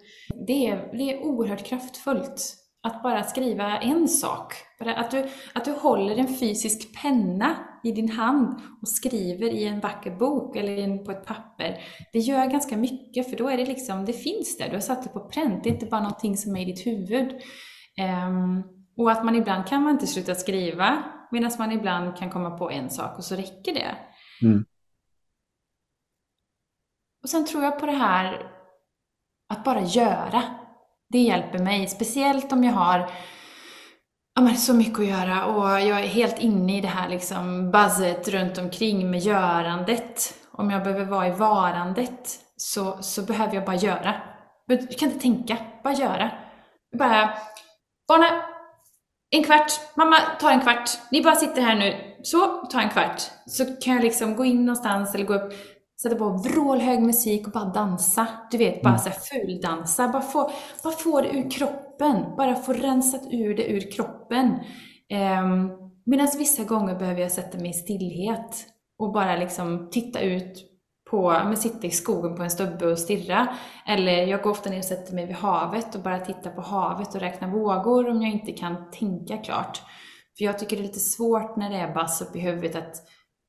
Speaker 1: Det är, det är oerhört kraftfullt att bara skriva en sak. Att du, att du håller en fysisk penna i din hand och skriver i en vacker bok eller på ett papper. Det gör ganska mycket för då är det liksom, det finns där, du har satt det på pränt. Det är inte bara någonting som är i ditt huvud. Um, och att man ibland kan man inte sluta skriva medan man ibland kan komma på en sak och så räcker det. Mm. Och sen tror jag på det här att bara göra. Det hjälper mig, speciellt om jag har ja, men så mycket att göra och jag är helt inne i det här liksom buzzet runt omkring med görandet. Om jag behöver vara i varandet så, så behöver jag bara göra. Jag kan inte tänka, bara göra. Bara, barna, en kvart, mamma ta en kvart, ni bara sitter här nu, så ta en kvart. Så kan jag liksom gå in någonstans eller gå upp, sätta på vrålhög musik och bara dansa. Du vet, bara
Speaker 2: Mm.
Speaker 1: så här fuldansa. Bara få, bara få det ur kroppen. Bara få rensat ur det ur kroppen. Um, Medan vissa gånger behöver jag sätta mig i stillhet och bara liksom titta ut på, men sitta i skogen på en stubbe och stirra. Eller jag går ofta ner och sätter mig vid havet och bara tittar på havet och räknar vågor om jag inte kan tänka klart. För jag tycker det är lite svårt när det är bass upp i huvudet att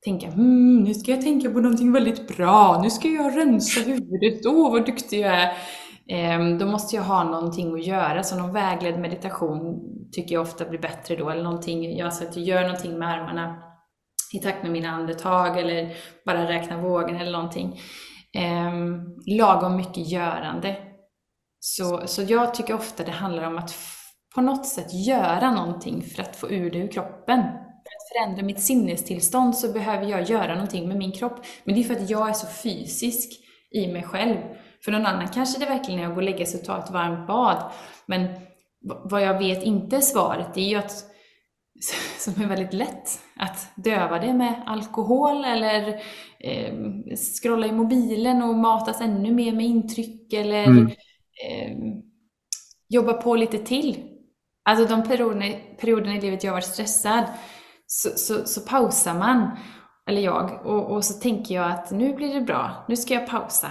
Speaker 1: tänka hmm, nu ska jag tänka på någonting väldigt bra, nu ska jag rensa huvudet, åh vad duktig jag är. Ehm, då måste jag ha någonting att göra, så någon vägledd meditation tycker jag ofta blir bättre då, eller någonting, jag, att jag gör någonting med armarna i takt med mina andetag eller bara räkna vågen eller någonting. Ehm, lagom mycket görande. Så, så jag tycker ofta det handlar om att på något sätt göra någonting för att få ur det ur kroppen. Förändra mitt sinnestillstånd så behöver jag göra någonting med min kropp. Men det är för att jag är så fysisk i mig själv. För någon annan kanske det verkligen är att gå och lägga sig och ta ett varmt bad. Men vad jag vet inte är svaret, det är ju att som är väldigt lätt att döva det med alkohol eller eh, scrolla i mobilen och matas ännu mer med intryck eller
Speaker 2: Mm.
Speaker 1: eh, jobba på lite till. Alltså de perioderna, perioderna i livet jag har varit stressad så, så, så pausar man, eller jag, och, och så tänker jag att nu blir det bra, nu ska jag pausa.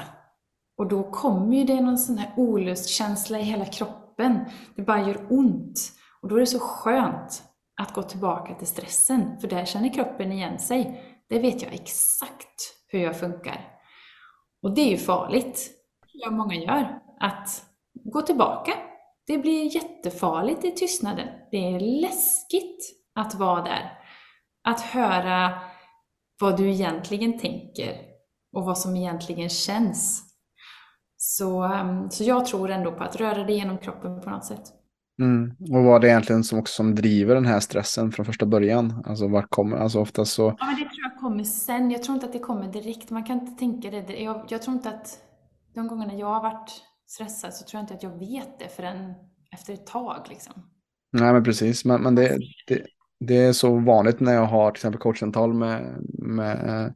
Speaker 1: Och då kommer ju det någon sån här olustkänsla i hela kroppen. Det bara gör ont. Och då är det så skönt att gå tillbaka till stressen, för där känner kroppen igen sig. Det vet jag exakt hur jag funkar. Och det är ju farligt, det jag många gör, att gå tillbaka. Det blir jättefarligt i tystnaden. Det är läskigt att vara där. Att höra vad du egentligen tänker och vad som egentligen känns. Så, um, så jag tror ändå på att röra dig genom kroppen på något sätt.
Speaker 2: Mm. Och vad det egentligen som också som driver den här stressen från första början? Alltså vart kommer, alltså oftast så,
Speaker 1: Ja, men det tror jag kommer sen. Jag tror inte att det kommer direkt. Man kan inte tänka det. Jag, jag tror inte att de gångerna jag har varit stressad så tror jag inte att jag vet det förrän efter ett tag. Liksom.
Speaker 2: nej men precis, men, men det, det, det är så vanligt när jag har till exempel coachsamtal med, med eh,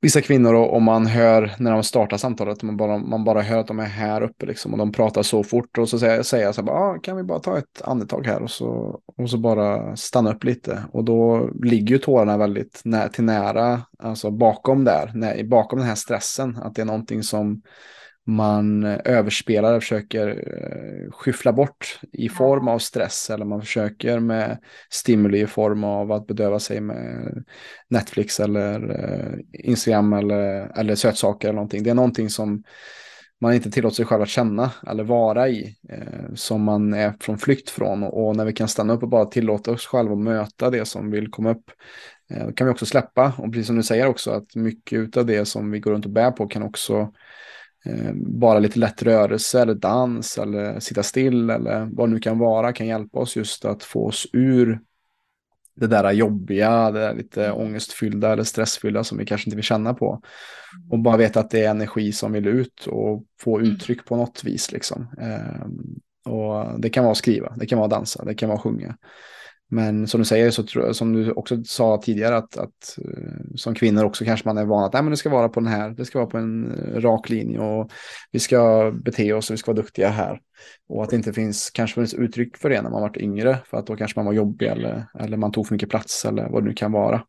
Speaker 2: vissa kvinnor och, och man hör när de startar samtalet, man bara, man bara hör att de är här uppe liksom och de pratar så fort och så säger, säger jag så här, bara, ah, kan vi bara ta ett andetag här? Och så, och så bara stanna upp lite. Och då ligger ju tårarna väldigt nä, till nära, alltså bakom där, när, bakom den här stressen, att det är någonting som man överspelar och försöker eh, skyffla bort i form av stress eller man försöker med stimuli i form av att bedöva sig med Netflix eller eh, Instagram eller, eller sötsaker eller någonting. Det är någonting som man inte tillåter sig själv att känna eller vara i eh, som man är från flykt från. Och, och när vi kan stanna upp och bara tillåta oss själva att möta det som vill komma upp eh, då kan vi också släppa. Och precis som du säger också att mycket av det som vi går runt och bär på kan också bara lite lätt rörelse eller dans eller sitta still eller vad det nu kan vara kan hjälpa oss just att få oss ur det där jobbiga, det där lite ångestfyllda eller stressfyllda som vi kanske inte vill känna på. Och bara veta att det är energi som vill ut och få uttryck på något vis. Liksom. Eh, och det kan vara att skriva, det kan vara att dansa, det kan vara att sjunga. Men som du säger, så tror, som du också sa tidigare, att, att som kvinnor också kanske man är van att Nej, men det ska vara på den här, det ska vara på en rak linje och vi ska bete oss och vi ska vara duktiga här. Och att det inte finns kanske finns uttryck för det när man varit yngre, för att då kanske man var jobbig eller, eller man tog för mycket plats eller vad det nu kan vara.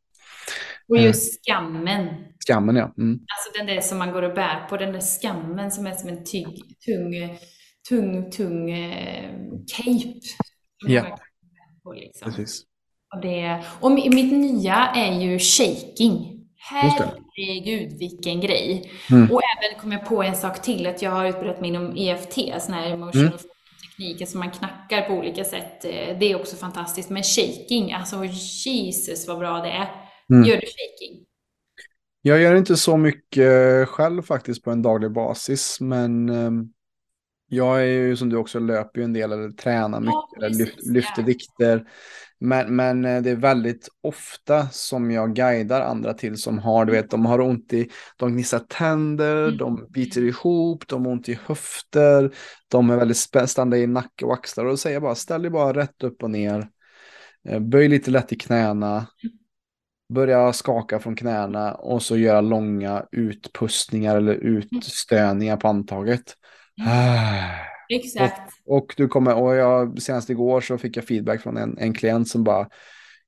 Speaker 1: Och just skammen.
Speaker 2: Skammen, ja. Mm.
Speaker 1: Alltså den där som man går och bär på, den där skammen som är som en tyg, tung, tung, tung eh, cape.
Speaker 2: Ja.
Speaker 1: På, liksom.
Speaker 2: Precis.
Speaker 1: Och, det, och mitt nya är ju shaking. Herregud vilken grej.
Speaker 2: Mm.
Speaker 1: Och även kom jag på en sak till, att jag har utbrett mig inom EFT, sån här emotional
Speaker 2: Mm.
Speaker 1: tekniker som man knackar på olika sätt. Eh, Det är också fantastiskt. Men shaking, alltså Jesus vad bra det är.
Speaker 2: Mm.
Speaker 1: Gör du shaking?
Speaker 2: Jag gör inte så mycket själv faktiskt på en daglig basis, men ehm, jag är ju som du också löper ju en del eller tränar mycket eller
Speaker 1: precis,
Speaker 2: lyft, lyfter
Speaker 1: ja.
Speaker 2: vikter. Men, men eh, det är väldigt ofta som jag guidar andra till som har, du vet, de har ont i, de gnissar tänder,
Speaker 1: Mm.
Speaker 2: de biter ihop, de har ont i höfter, de är väldigt spända i nacke och axlar. Och då säger jag bara, ställ dig bara rätt upp och ner, Eh, böj lite lätt i knäna, börja skaka från knäna och så göra långa utpustningar eller utstöningar på antaget.
Speaker 1: Exakt.
Speaker 2: Och, och, du kommer, och jag, senast igår så fick jag feedback från en, en klient som bara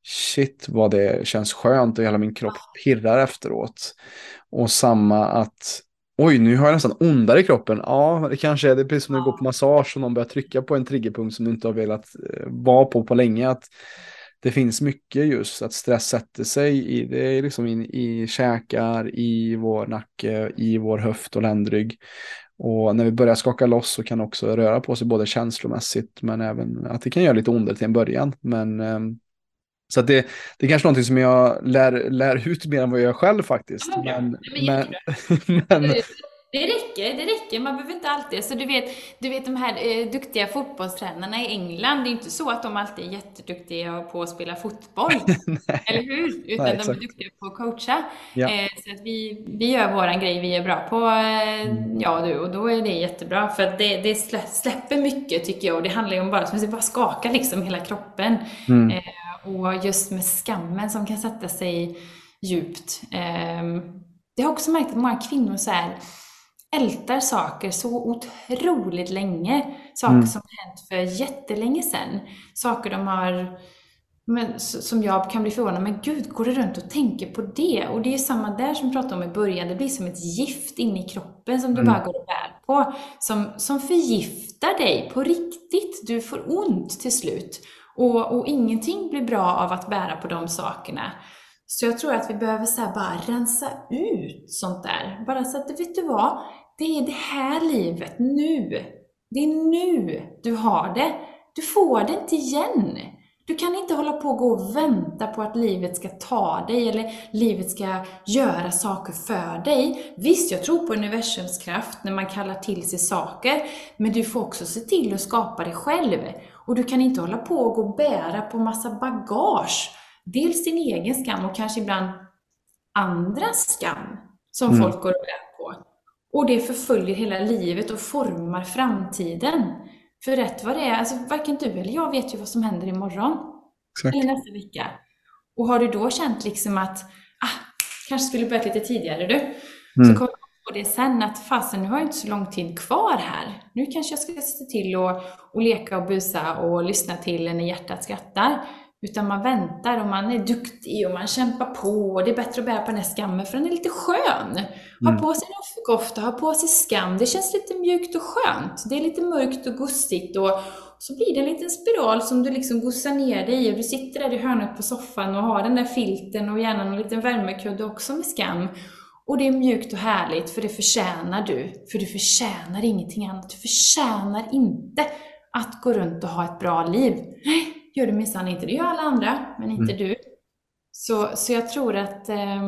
Speaker 2: shit vad det känns skönt och hela min kropp pirrar efteråt. Och samma att oj nu har jag nästan ondare i kroppen. Ja det kanske är det precis som när du går på massage och någon börjar trycka på en triggerpunkt som du inte har velat eh, vara på på länge. Att det finns mycket just att stress sätter sig i, det är liksom in, i käkar, i vår nacke, i vår höft och ländrygg. Och när vi börjar skaka loss så kan det också röra på sig både känslomässigt men även att det kan göra lite ondare till en början. Men um, så att det, det är kanske någonting som jag lär, lär ut mer än vad jag gör själv faktiskt.
Speaker 1: Ja,
Speaker 2: men,
Speaker 1: men, men, det räcker, det räcker. Man behöver inte alltid... Så du vet, du vet de här eh, duktiga fotbollstränarna i England, det är inte så att de alltid är jätteduktiga på att spela fotboll. eller hur? Utan Nej, de är duktiga på att coacha. Ja. Eh, så att vi, vi gör våran grej vi är bra på, eh, ja du, och då är det jättebra. För att det, det släpper mycket tycker jag. Och det handlar ju om bara, som att bara skaka liksom hela kroppen. Mm. Eh, och just med skammen som kan sätta sig djupt. Det har också märkt att många kvinnor så här, ältar saker så otroligt länge. Saker mm. som hänt för jättelänge sedan. Saker de har, men, som jag kan bli förvånad, men gud, går det runt och tänker på det? Och det är samma där som vi pratade om i början, det blir som ett gift inne i kroppen som du mm. bara går och bär på. Som, som förgiftar dig på riktigt. Du får ont till slut. Och, och ingenting blir bra av att bära på de sakerna. Så jag tror att vi behöver så bara rensa ut sånt där. Bara så att, vet du vad? Det är det här livet, nu. Det är nu du har det. Du får det inte igen. Du kan inte hålla på och gå och vänta på att livet ska ta dig eller livet ska göra saker för dig. Visst, jag tror på universums kraft när man kallar till sig saker, men du får också se till att skapa det själv. Och du kan inte hålla på och gå och bära på massa bagage. Dels din egen skam och kanske ibland andras skam som mm. folk går och bär. Och det förföljer hela livet och formar framtiden. För rätt vad det är, alltså varken du eller jag vet ju vad som händer imorgon. Exakt. Eller nästa vecka. Och har du då känt liksom att, ah, kanske skulle börjat lite tidigare du. Mm. Så kommer du på det sen att fasen, nu har jag inte så lång tid kvar här. Nu kanske jag ska se till att och leka och busa och lyssna till när hjärtat skrattar. Utan man väntar och man är duktig och man kämpar på och det är bättre att bära på den här skammen för den är lite skön. Ha mm. på sig en offerkofta, ha på sig skam. Det känns lite mjukt och skönt. Det är lite mörkt och gussigt och så blir det en liten spiral som du liksom gossar ner dig i och du sitter där i hörnet på soffan och har den där filten och gärna någon liten värmekudde också med skam. Och det är mjukt och härligt för det förtjänar du. För du förtjänar ingenting annat. Du förtjänar inte att gå runt och ha ett bra liv. Nej, gör du minsann inte. Det gör alla andra, men inte mm. du. Så, så jag tror att eh,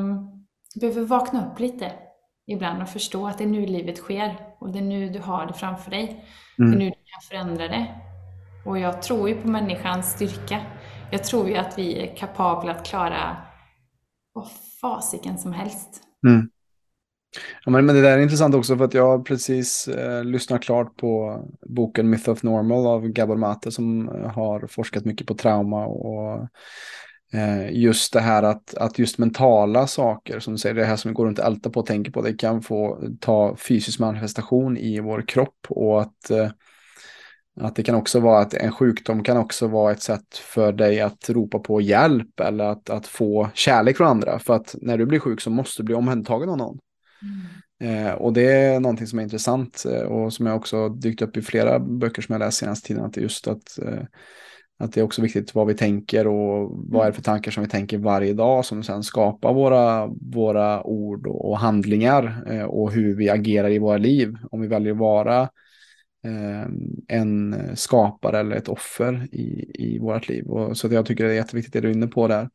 Speaker 1: du behöver vakna upp lite ibland och förstå att det är nu livet sker och det är nu du har det framför dig. Mm. Det är mm. nu du kan förändra det. Och jag tror ju på människans styrka. Jag tror ju att vi är kapabla att klara vad fasiken som helst. Mm.
Speaker 2: Ja, men, men det där är intressant också för att jag har precis eh, lyssnat klart på boken Myth of Normal av Gabor Mate som eh, har forskat mycket på trauma och eh, just det här att, att just mentala saker, som du säger, det här som vi går runt och ältar på och tänker på, det kan få ta fysisk manifestation i vår kropp och att eh, att det kan också vara att en sjukdom kan också vara ett sätt för dig att ropa på hjälp eller att, att få kärlek från andra. För att när du blir sjuk så måste du bli omhändertagen av någon. Mm. Eh, och det är någonting som är intressant eh, och som jag också dykt upp i flera böcker som jag läst senaste tiden. Att just att, eh, att det är också viktigt vad vi tänker och vad är det för tankar som vi tänker varje dag som sen skapar våra, våra ord och handlingar eh, och hur vi agerar i våra liv. Om vi väljer att vara eh, en skapare eller ett offer i, i vårt liv. Och, så jag tycker det är jätteviktigt det du är inne på där.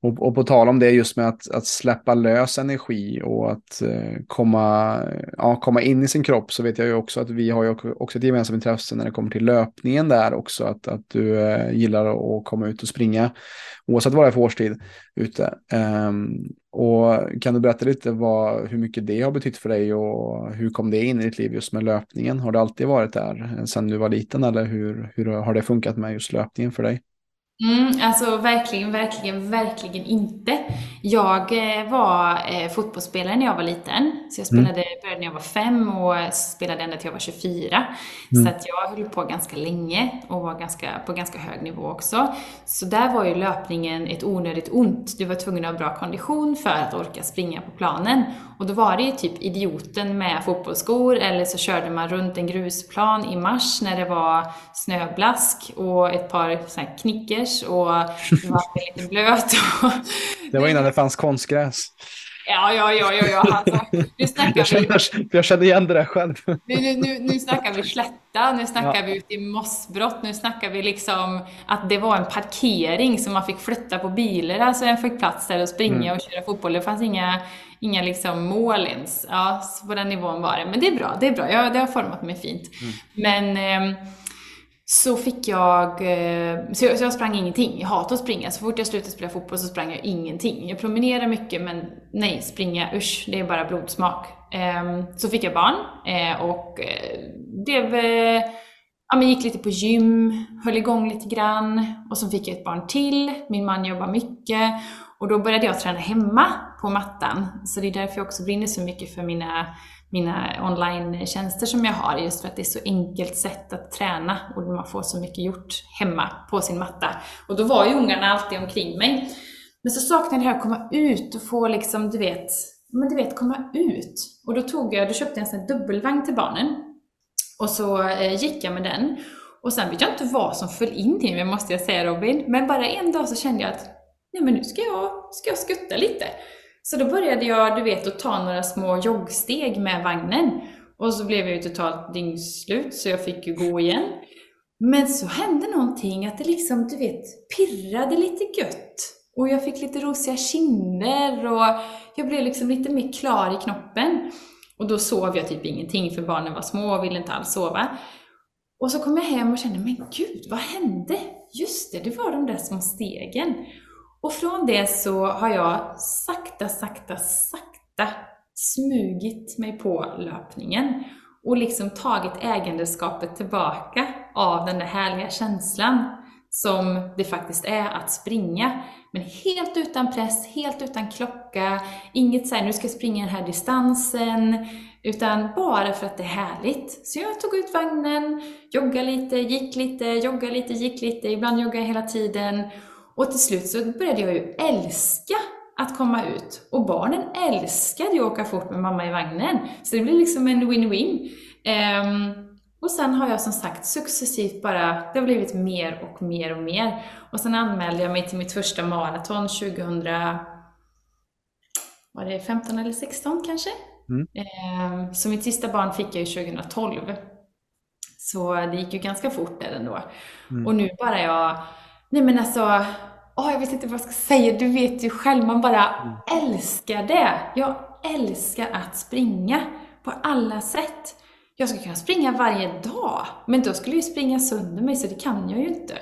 Speaker 2: Och, och på tal om det just med att, att släppa lös energi och att eh, komma, ja, komma in i sin kropp så vet jag ju också att vi har ju också ett gemensamt intresse när det kommer till löpningen där också. Att, att du eh, gillar att komma ut och springa oavsett vad det är för årstid ute. Um, och kan du berätta lite vad, hur mycket det har betytt för dig och hur kom det in i ditt liv just med löpningen? Har det alltid varit där eh, sedan du var liten eller hur, hur har det funkat med just löpningen för dig?
Speaker 1: Mm, alltså verkligen, verkligen, verkligen inte. Jag eh, var eh, fotbollsspelare när jag var liten. Så jag spelade, mm. började när jag var fem och spelade ända till jag var 24. Mm. Så att jag höll på ganska länge och var ganska, på ganska hög nivå också. Så där var ju löpningen ett onödigt ont. Du var tvungen att ha bra kondition för att orka springa på planen. Och då var det ju typ idioten med fotbollsskor eller så körde man runt en grusplan i mars när det var snöblask och ett par så här knickers och det var lite blöt. Och...
Speaker 2: Det var innan det fanns konstgräs.
Speaker 1: Ja, ja, ja, ja, ja. Alltså, nu snackar jag,
Speaker 2: känner, vi... jag känner igen det där själv.
Speaker 1: Nu, nu, nu, nu snackar vi slätta, nu snackar ja. vi ute i mossbrott, nu snackar vi liksom att det var en parkering som man fick flytta på bilar, alltså en fick plats där och springa mm. och köra fotboll. Det fanns inga, inga liksom mål ens. Ja, på den nivån var det. Men det är bra, det är bra. Ja, det har format mig fint. Mm. Men eh, så fick jag, eh, så jag, så jag sprang ingenting. Jag hatar att springa. Så fort jag slutade spela fotboll så sprang jag ingenting. Jag promenerar mycket men nej, springa, usch, det är bara blodsmak. Ehm, så fick jag barn eh, och eh, blev, ja men gick lite på gym, höll igång lite grann och så fick jag ett barn till. Min man jobbar mycket och då började jag träna hemma på mattan. Så det är därför jag också brinner så mycket för mina mina online-tjänster som jag har, just för att det är så enkelt sätt att träna och man får så mycket gjort hemma på sin matta. Och då var ju ungarna alltid omkring mig. Men så saknade jag att komma ut och få liksom, du vet, men du vet, komma ut. Och då tog jag, då köpte jag en sån här dubbelvagn till barnen. Och så eh, gick jag med den. Och sen vet jag inte vad som föll in i mig, måste jag säga Robin. Men bara en dag så kände jag att, nej men nu ska jag, ska jag skutta lite. Så då började jag, du vet, att ta några små joggsteg med vagnen. Och så blev jag ju totalt dyngslut, så jag fick ju gå igen. Men så hände någonting, att det liksom, du vet, pirrade lite gött. Och jag fick lite rosiga kinder och jag blev liksom lite mer klar i knoppen. Och då sov jag typ ingenting, för barnen var små och ville inte alls sova. Och så kom jag hem och kände, men gud, vad hände? Just det, det var de där små stegen. Och från det så har jag sakta, sakta, sakta smugit mig på löpningen och liksom tagit ägandeskapet tillbaka av den där härliga känslan som det faktiskt är att springa. Men helt utan press, helt utan klocka, inget såhär nu ska jag springa den här distansen, utan bara för att det är härligt. Så jag tog ut vagnen, joggade lite, gick lite, joggade lite, gick lite, ibland joggade jag hela tiden och till slut så började jag ju älska att komma ut. Och barnen älskade ju att åka fort med mamma i vagnen. Så det blev liksom en win-win. Um, och sen har jag som sagt successivt bara, det har blivit mer och mer och mer. Och sen anmälde jag mig till mitt första maraton 2000, var det 15 eller 16 kanske? Mm. Um, så mitt sista barn fick jag ju 2012. Så det gick ju ganska fort där ändå. Mm. Och nu bara jag Nej men alltså, oh, jag vet inte vad jag ska säga. Du vet ju själv, man bara mm. älskar det. Jag älskar att springa på alla sätt. Jag skulle kunna springa varje dag, men då skulle jag ju springa sönder mig, så det kan jag ju inte.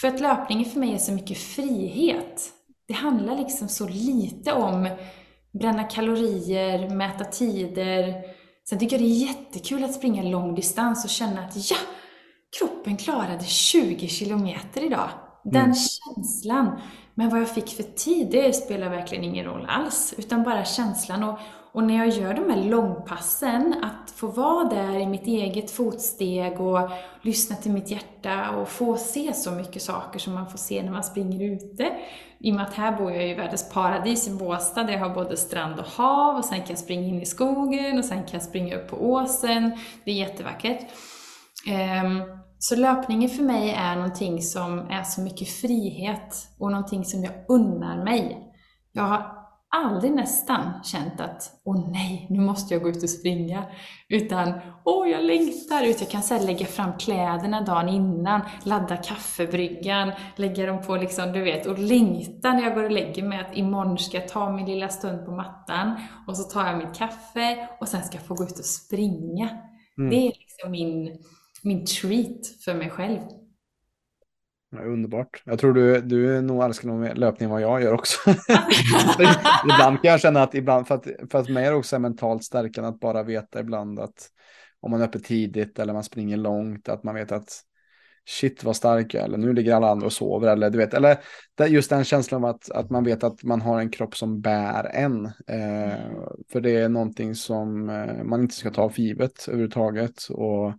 Speaker 1: För att löpningen för mig är så mycket frihet. Det handlar liksom så lite om bränna kalorier, mäta tider. Sen tycker jag det är jättekul att springa lång distans och känna att ja, kroppen klarade 20 kilometer idag. Den mm. känslan. Men vad jag fick för tid, det spelar verkligen ingen roll alls. Utan bara känslan. Och, och när jag gör de här långpassen, att få vara där i mitt eget fotsteg och lyssna till mitt hjärta och få se så mycket saker som man får se när man springer ute. I och med att här bor jag i världens paradis i Båstad där jag har både strand och hav och sen kan jag springa in i skogen och sen kan jag springa upp på åsen. Det är jättevackert. Um, så löpningen för mig är någonting som är så mycket frihet och någonting som jag unnar mig. Jag har aldrig nästan känt att åh nej, nu måste jag gå ut och springa. Utan åh, jag längtar ut. Jag kan så lägga fram kläderna dagen innan, ladda kaffebryggan, lägga dem på liksom, du vet, och längta när jag går och lägger mig att imorgon ska jag ta min lilla stund på mattan och så tar jag mitt kaffe och sen ska jag få gå ut och springa. Mm. Det är liksom min min treat för mig själv.
Speaker 2: Ja, underbart. Jag tror du, du nog älskar nog löpning vad jag gör också. ibland kan jag känna att ibland, för att, för att mig är det också mentalt stärkande att bara veta ibland att om man är uppe tidigt eller man springer långt, att man vet att shit vad stark jag är, eller nu ligger alla andra och sover, eller du vet, eller just den känslan av att, att man vet att man har en kropp som bär en. Eh, mm. för det är någonting som eh, man inte ska ta för givet överhuvudtaget. Och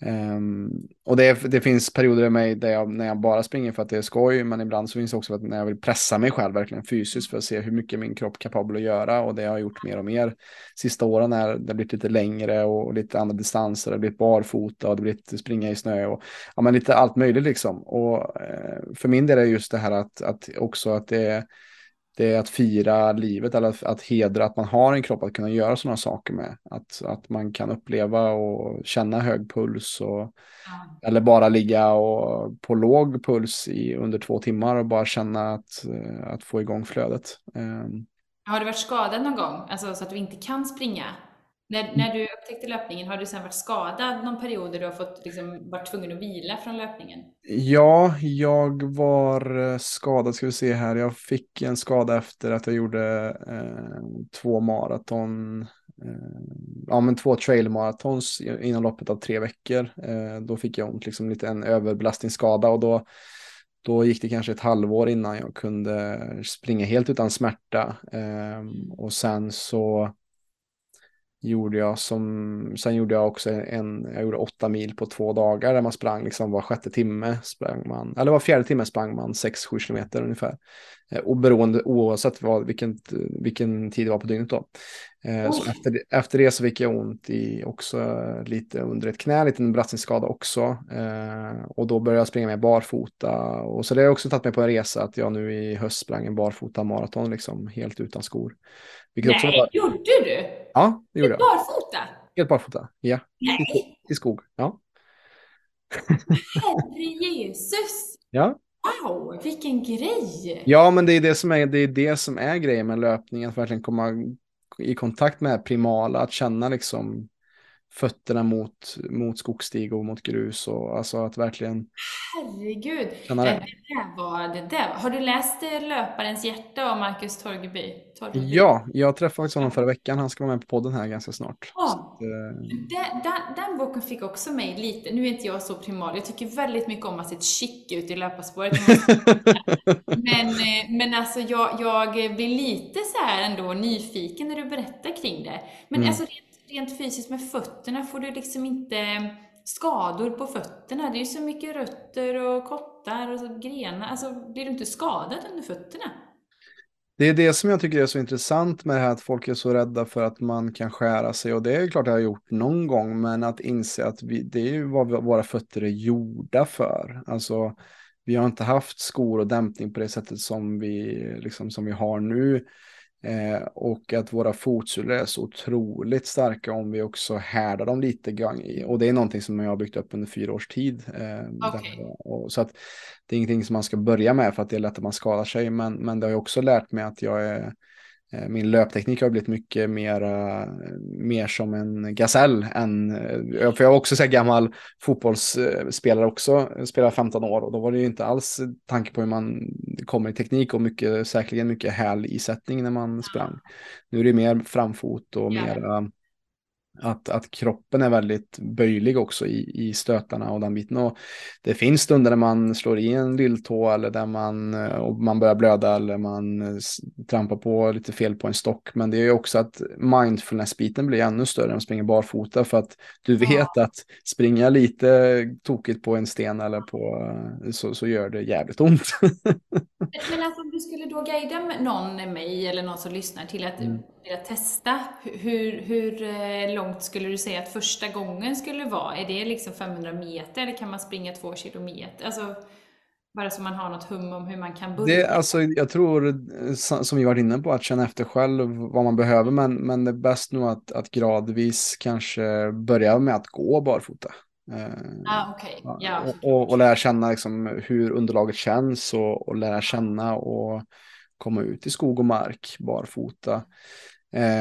Speaker 2: Um, och det, det, finns perioder i mig där jag, när jag bara springer för att det är skoj, men ibland så finns det också att när jag vill pressa mig själv verkligen fysiskt för att se hur mycket min kropp är kapabel att göra och det har jag gjort mer och mer sista åren när det har blivit lite längre och lite andra distanser, det har blivit barfota och det har blivit springa i snö och ja, men lite allt möjligt liksom. Och eh, för min del är just det här att, att också att det är det är att fira livet eller att, att hedra att man har en kropp att kunna göra sådana saker med. Att, att man kan uppleva och känna hög puls och, ja. eller bara ligga och, på låg puls i under två timmar och bara känna att, att få igång flödet. Um.
Speaker 1: Har du varit skadad någon gång, alltså så att du inte kan springa? När, när du upptäckte löpningen, har du sen varit skadad någon period där du har fått, liksom, varit tvungen att vila från löpningen?
Speaker 2: Ja, jag var eh, skadad, ska vi se här. Jag fick en skada efter att jag gjorde eh, två maraton, eh, ja men två trailmaratons inom loppet av tre veckor. Eh, då fick jag ont, liksom lite en överbelastningsskada och då då gick det kanske ett halvår innan jag kunde springa helt utan smärta. Ehm, och sen så gjorde jag som, sen gjorde jag också en, jag gjorde åtta mil på två dagar där man sprang liksom var sjätte timme sprang man, eller var fjärde timme sprang man sex, sju kilometer ungefär. Eh, oberoende, oavsett vad, vilken, vilken tid det var på dygnet då. Eh, så efter, efter det så fick jag ont i också lite under ett knä, lite en belastningsskada också. Eh, och då började jag springa med barfota. Och så det har också tagit mig på en resa att jag nu i höst sprang en barfota maraton liksom helt utan skor.
Speaker 1: Nej, var... gjorde du?
Speaker 2: Ja, det gjorde jag.
Speaker 1: Barfota?
Speaker 2: Helt barfota, ja. Nej. I, skog, ja.
Speaker 1: Herre Jesus!
Speaker 2: Ja.
Speaker 1: Wow, vilken grej!
Speaker 2: Ja, men det är det som är, det är, det som är grejen med löpning, att verkligen komma i kontakt med primala, att känna liksom fötterna mot, mot skogsstig och mot grus och alltså att verkligen
Speaker 1: Herregud! Det. det. där var, det där. Har du läst eh, Löparens hjärta av Marcus Torgeby?
Speaker 2: Torgeby? Ja, jag träffade faktiskt honom förra veckan. Han ska vara med på podden här ganska snart.
Speaker 1: Ja. Att, eh... den, den, den, boken fick också mig lite, nu är inte jag så primal, jag tycker väldigt mycket om att se chic ut i löparspåret. men, eh, men alltså jag, jag blir lite så här ändå nyfiken när du berättar kring det. Men mm. alltså rent fysiskt med fötterna får du liksom inte eh, skador på fötterna. Det är ju så mycket rötter och kottar och grenar. Alltså, blir du inte skadad under fötterna?
Speaker 2: Det är det som jag tycker är så intressant med det här att folk är så rädda för att man kan skära sig och det är klart jag har gjort någon gång men att inse att vi, det är ju vad våra fötter är gjorda för. Alltså vi har inte haft skor och dämpning på det sättet som vi, liksom, som vi har nu. Eh, och att våra fotsulor är så otroligt starka om vi också härdar dem lite grann. Och det är någonting som jag har byggt upp under fyra års tid. Eh, okay. och, så att det är ingenting som man ska börja med för att det är lätt att man skadar sig. Men, men det har ju också lärt mig att jag är min löpteknik har blivit mycket mer, mer som en gasell än, eh, för jag är också så gammal fotbollsspelare också, spelar 15 år och då var det ju inte alls tanke på hur man kommer i teknik och mycket, säkerligen mycket hälisättning när man sprang. Nu är det mer framfot och mera att, att kroppen är väldigt böjlig också i, i stötarna och den biten. Och det finns stunder när man slår i en lilltå eller där man, och man börjar blöda eller man trampar på lite fel på en stock. Men det är också att mindfulness-biten blir ännu större när man springer barfota för att du vet ja. att springa lite tokigt på en sten eller på så, så gör det jävligt ont.
Speaker 1: Men alltså om du skulle då guida någon, mig eller någon som lyssnar till att, mm. till att testa, hur, hur eh, långt skulle du säga att första gången skulle vara? Är det liksom 500 meter eller kan man springa två kilometer? Alltså, bara så man har något hum om hur man kan börja.
Speaker 2: Det, alltså, jag tror, som vi varit inne på, att känna efter själv vad man behöver. Men, men det är bäst nog att, att gradvis kanske börja med att gå barfota.
Speaker 1: Ah, okay. ja.
Speaker 2: och, och, och lära känna liksom hur underlaget känns och, och lära känna och komma ut i skog och mark barfota.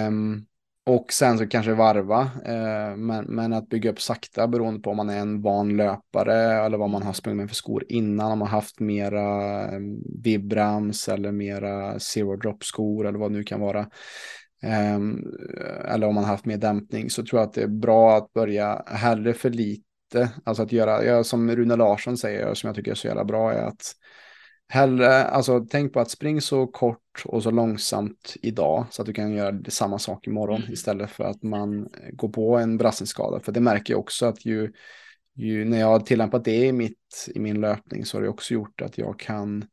Speaker 2: Um, och sen så kanske varva, eh, men, men att bygga upp sakta beroende på om man är en van löpare eller vad man har sprungit med för skor innan, om man haft mera eh, vibrams eller mera zero drop skor eller vad det nu kan vara. Ehm, eller om man haft mer dämpning så tror jag att det är bra att börja hellre för lite. Alltså att göra, som Rune Larsson säger, som jag tycker är så jävla bra, är att hellre, alltså tänk på att spring så kort och så långsamt idag så att du kan göra samma sak imorgon mm. istället för att man går på en brassenskada. För det märker jag också att ju, ju när jag har tillämpat det i, mitt, i min löpning så har det också gjort att jag kan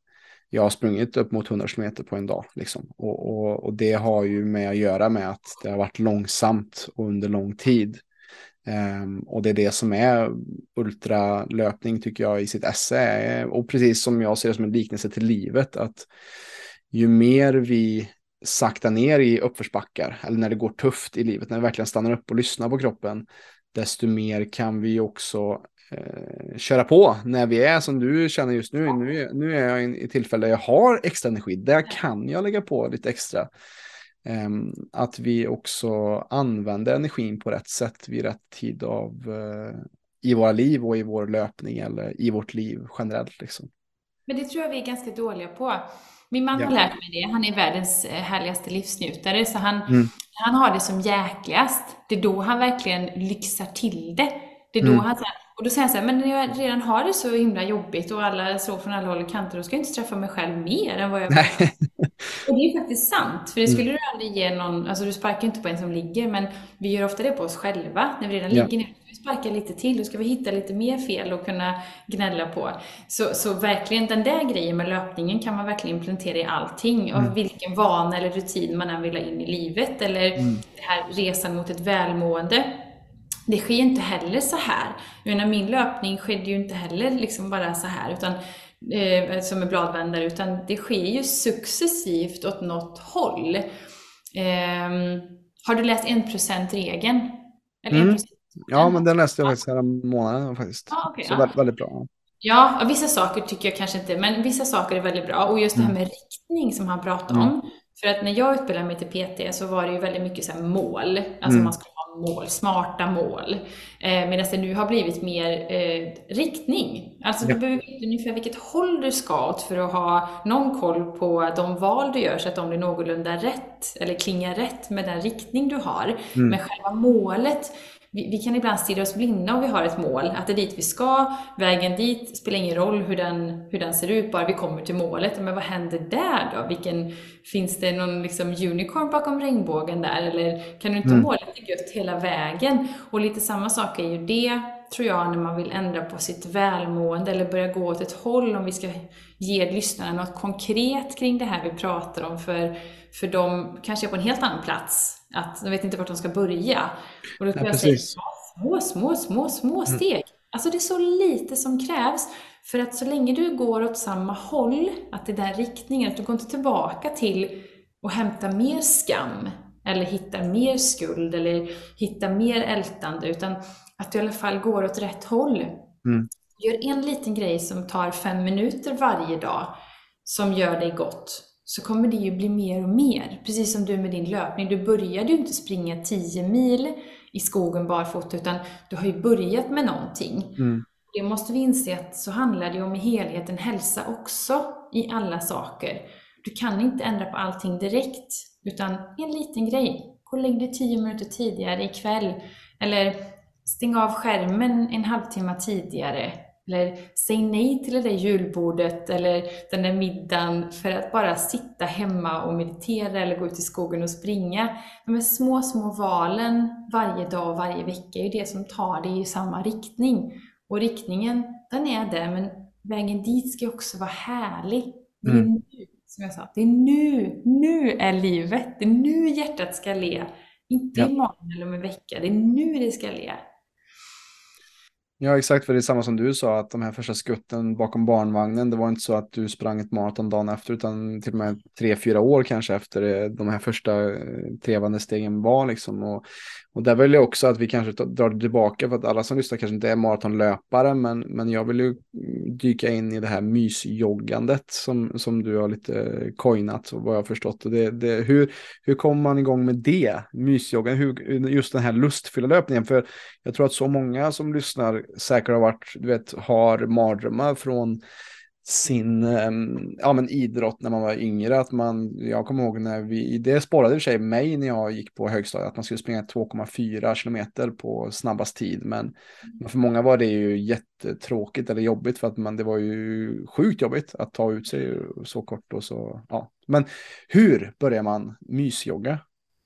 Speaker 2: jag har sprungit upp mot 100 km på en dag. Liksom. Och, och, och, det har ju med att göra med att det har varit långsamt och under lång tid. Ehm, och det är det som är ultralöpning tycker jag i sitt esse. Och precis som jag ser det som en liknelse till livet. att Ju mer vi saktar ner i uppförsbackar eller när det går tufft i livet, när vi verkligen stannar upp och lyssnar på kroppen, desto mer kan vi också eh, köra på när vi är som du känner just nu. Nu nu är jag i ett tillfälle där jag har extra energi. Där kan jag lägga på lite extra. Eh, att vi också använder energin på rätt sätt vid rätt tid av eh, i våra liv och i vår löpning eller i vårt liv generellt. Liksom.
Speaker 1: Men det tror jag vi är ganska dåliga på. Min man ja. har lärt mig det. Han är världens eh, härligaste livsnjutare, så han, mm. han har det som jäkligast. Det är då han verkligen lyxar till det. Det är då mm. han säger, och då säger han så här, men när jag redan har det så himla jobbigt och alla slår från alla håll och kanter, då ska jag inte straffa mig själv mer än vad jag Nej. Och det är faktiskt sant, för det skulle mm. du aldrig ge någon, alltså du sparkar inte på en som ligger, men vi gör ofta det på oss själva, när vi redan ja. ligger ner. Vi sparkar lite till, då ska vi hitta lite mer fel och kunna gnälla på. Så, så verkligen, den där grejen med löpningen kan man verkligen implementera i allting, mm. av vilken vana eller rutin man än vill ha in i livet, eller mm. det här resan mot ett välmående det sker inte heller så här. Jag menar, min löpning skedde ju inte heller liksom bara så här, utan, eh, som en bladvändare, utan det sker ju successivt åt något håll. Eh, har du läst 1%-regeln?
Speaker 2: mm. Ja, men den läste jag faktiskt här månaden faktiskt. Ah, okay, så ja. väldigt, väldigt bra.
Speaker 1: Ja, vissa saker tycker jag kanske inte, men vissa saker är väldigt bra. Och just det här mm. med riktning som han pratade mm. om. För att när jag utbildade mig till PT så var det ju väldigt mycket så mål. Alltså mm. man skulle mål, smarta mål. Eh, Medan det nu har blivit mer eh, riktning. Alltså ja. du behöver veta ungefär vilket håll du ska åt för att ha någon koll på de val du gör så att de blir någorlunda rätt, eller klingar rätt med den riktning du har. Mm. Men själva målet vi, vi, kan ibland stirra oss blinda om vi har ett mål, att det är dit vi ska, vägen dit spelar ingen roll hur den, hur den ser ut, bara vi kommer till målet. Men vad händer där då? Vilken, finns det någon liksom unicorn bakom regnbågen där? Eller kan du inte mm. målet är gött hela vägen? Och lite samma sak är ju det, tror jag, när man vill ändra på sitt välmående eller börja gå åt ett håll, om vi ska ge lyssnarna något konkret kring det här vi pratar om, för, för de kanske är på en helt annan plats att de vet inte vart de ska börja. Och då kan ja, jag säga små, små, små, små mm. steg. Mm. Alltså det är så lite som krävs. För att så länge du går åt samma håll, att det är den riktningen, att du går inte tillbaka till att hämta mer skam, eller hitta mer skuld, eller hitta mer ältande, utan att du i alla fall går åt rätt håll. Mm. Gör en liten grej som tar fem minuter varje dag, som gör dig gott så kommer det ju bli mer och mer. Precis som du med din löpning. Du började ju inte springa 10 mil i skogen barfota, utan du har ju börjat med någonting. Mm. Det måste vi inse att så handlar det om i helheten hälsa också, i alla saker. Du kan inte ändra på allting direkt, utan en liten grej. Gå och lägg dig 10 minuter tidigare ikväll. Eller stäng av skärmen en halvtimme tidigare. Eller säg nej till det där julbordet eller den där middagen för att bara sitta hemma och meditera eller gå ut i skogen och springa. De här små, små valen varje dag och varje vecka är ju det som tar dig i samma riktning. Och riktningen, den är där, men vägen dit ska också vara härlig. Det är mm. nu, som jag sa, det är nu, nu är livet. Det är nu hjärtat ska le. Inte ja. imorgon eller om en vecka, det är nu det ska le.
Speaker 2: Ja, exakt, för det är samma som du sa, att de här första skutten bakom barnvagnen, det var inte så att du sprang ett maraton dagen efter, utan till och med tre, fyra år kanske efter eh, de här första eh, trevande stegen var liksom. Och och där vill jag också att vi kanske drar det tillbaka för att alla som lyssnar kanske inte är maratonlöpare men, men jag vill ju mm, dyka in i det här mysjoggandet som, som du har lite eh, coinat och vad jag har förstått. Och det, det, hur, hur kommer man igång med det? Mysjoggan, hur, just den här lustfyllda löpningen. För jag tror att så många som lyssnar säkert har varit, du vet, har mardrömmar från sin um, ja, men idrott när man var yngre. Att man, jag kommer ihåg när vi, det sporrade i sig mig när jag gick på högstadiet, att man skulle springa 2,4 kilometer på snabbast tid. Men, men, för många var det ju jättetråkigt eller jobbigt för att man, det var ju sjukt jobbigt att ta ut sig så kort och så. Ja. Men hur börjar man mysjogga?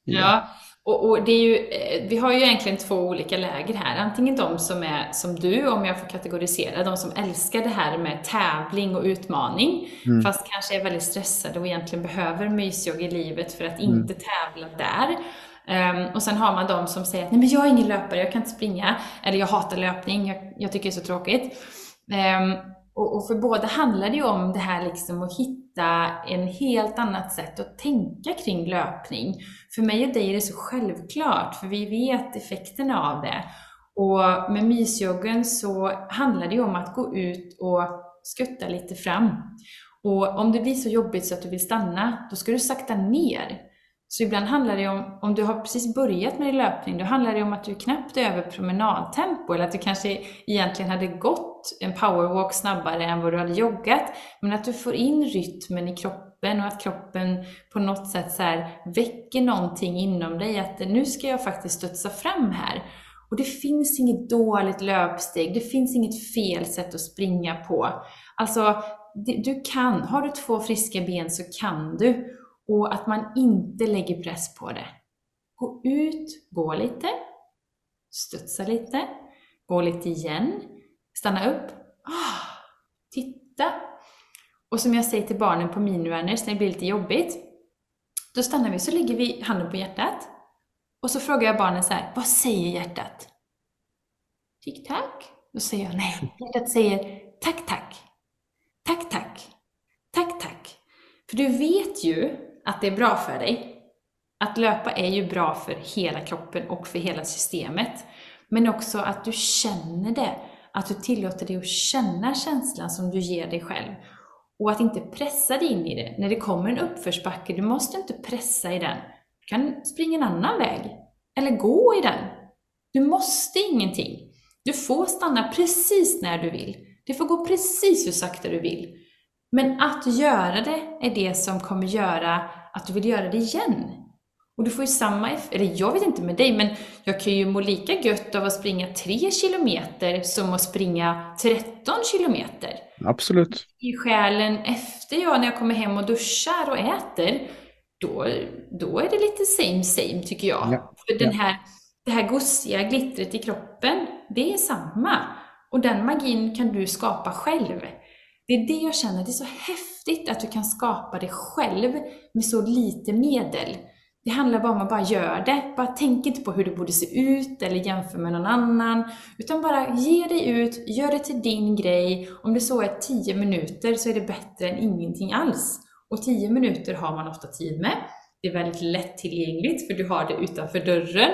Speaker 1: Ja, och, och, det är ju, eh, vi har ju egentligen två olika läger här. Antingen de som är som du, om jag får kategorisera, de som älskar det här med tävling och utmaning, mm. fast kanske är väldigt stressade och egentligen behöver mysjogg i livet för att inte mm. tävla där. Um, och sen har man de som säger att nej men jag är ingen löpare, jag kan inte springa, eller jag hatar löpning, jag, jag tycker det är så tråkigt. Um, och, och, för båda handlar det ju om det här liksom att hitta en helt annat sätt att tänka kring löpning. För mig och dig är det så självklart, för vi vet effekterna av det. Och med mysjoggen så handlar det ju om att gå ut och skutta lite fram. Och om det blir så jobbigt så att du vill stanna, då ska du sakta ner. Så ibland handlar det om, om du har precis börjat med din löpning, då handlar det om att du knappt är över promenadtempo, eller att du kanske egentligen hade gått en powerwalk snabbare än vad du hade joggat, men att du får in rytmen i kroppen och att kroppen på något sätt så här väcker någonting inom dig, att nu ska jag faktiskt studsa fram här. Och det finns inget dåligt löpsteg, det finns inget fel sätt att springa på. Alltså, du kan, har du två friska ben så kan du. Och att man inte lägger press på det. Gå ut, gå lite, studsa lite, gå lite igen, stanna upp, ah, titta. Och som jag säger till barnen på Minuanners när det blir lite jobbigt, då stannar vi så lägger vi handen på hjärtat och så frågar jag barnen så här, vad säger hjärtat? Tick-tack. Då säger jag nej, hjärtat säger tack, tack. Tack, tack. Tack, tack. För du vet ju att det är bra för dig. Att löpa är ju bra för hela kroppen och för hela systemet. Men också att du känner det, att du tillåter dig att känna känslan som du ger dig själv. Och att inte pressa dig in i det. När det kommer en uppförsbacke, du måste inte pressa i den. Du kan springa en annan väg. Eller gå i den. Du måste ingenting. Du får stanna precis när du vill. Det får gå precis hur sakta du vill. Men att göra det är det som kommer göra att du vill göra det igen. Och du får ju samma, eller jag vet inte med dig, men jag kan ju må lika gött av att springa 3 kilometer som att springa 13 kilometer.
Speaker 2: Absolut.
Speaker 1: I själen efter jag, när jag kommer hem och duschar och äter, då, då är det lite same same tycker jag. Ja. För den här, det här gossiga glittret i kroppen, det är samma. Och den magin kan du skapa själv. Det är det jag känner, det är så häftigt att du kan skapa det själv med så lite medel. Det handlar bara om att bara göra det. Bara tänk inte på hur det borde se ut eller jämför med någon annan. Utan bara ge dig ut, gör det till din grej. Om det så är 10 minuter så är det bättre än ingenting alls. Och 10 minuter har man ofta tid med. Det är väldigt lättillgängligt för du har det utanför dörren.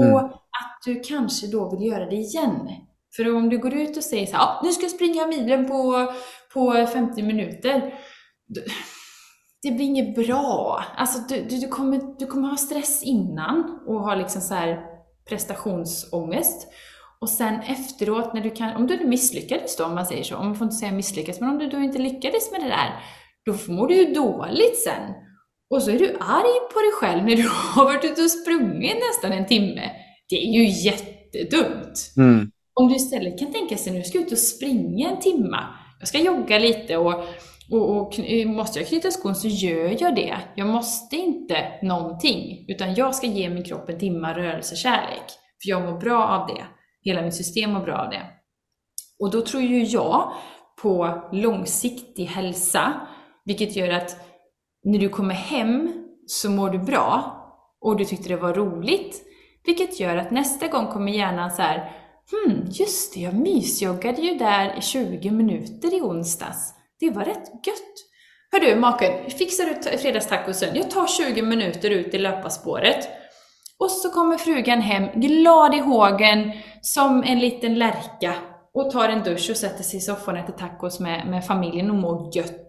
Speaker 1: Mm. Och att du kanske då vill göra det igen. För om du går ut och säger så här, ah, nu ska jag springa milen på, på 50 minuter. Det blir inget bra. Alltså du, du, du, kommer, du kommer ha stress innan och ha liksom så här prestationsångest. Och sen efteråt, när du kan, om du misslyckades då, om man säger så, om man får inte säga misslyckas, men om du då inte lyckades med det där, då mår du ju dåligt sen. Och så är du arg på dig själv när du har varit ute och sprungit nästan en timme. Det är ju jättedumt. Mm. Om du istället kan tänka sig, nu ska jag ut och springa en timma, jag ska jogga lite och, och, och måste jag knyta skon så gör jag det. Jag måste inte någonting, utan jag ska ge min kropp en timma rörelsekärlek. För jag mår bra av det. Hela mitt system mår bra av det. Och då tror ju jag på långsiktig hälsa, vilket gör att när du kommer hem så mår du bra och du tyckte det var roligt, vilket gör att nästa gång kommer hjärnan så här, Hmm, just det, jag mysjoggade ju där i 20 minuter i onsdags. Det var rätt gött. Hör du maken, fixar du fredagstacosen? Jag tar 20 minuter ut i löparspåret. Och så kommer frugan hem, glad i hågen, som en liten lärka och tar en dusch och sätter sig i soffan och äter tacos med, med familjen och mår gött.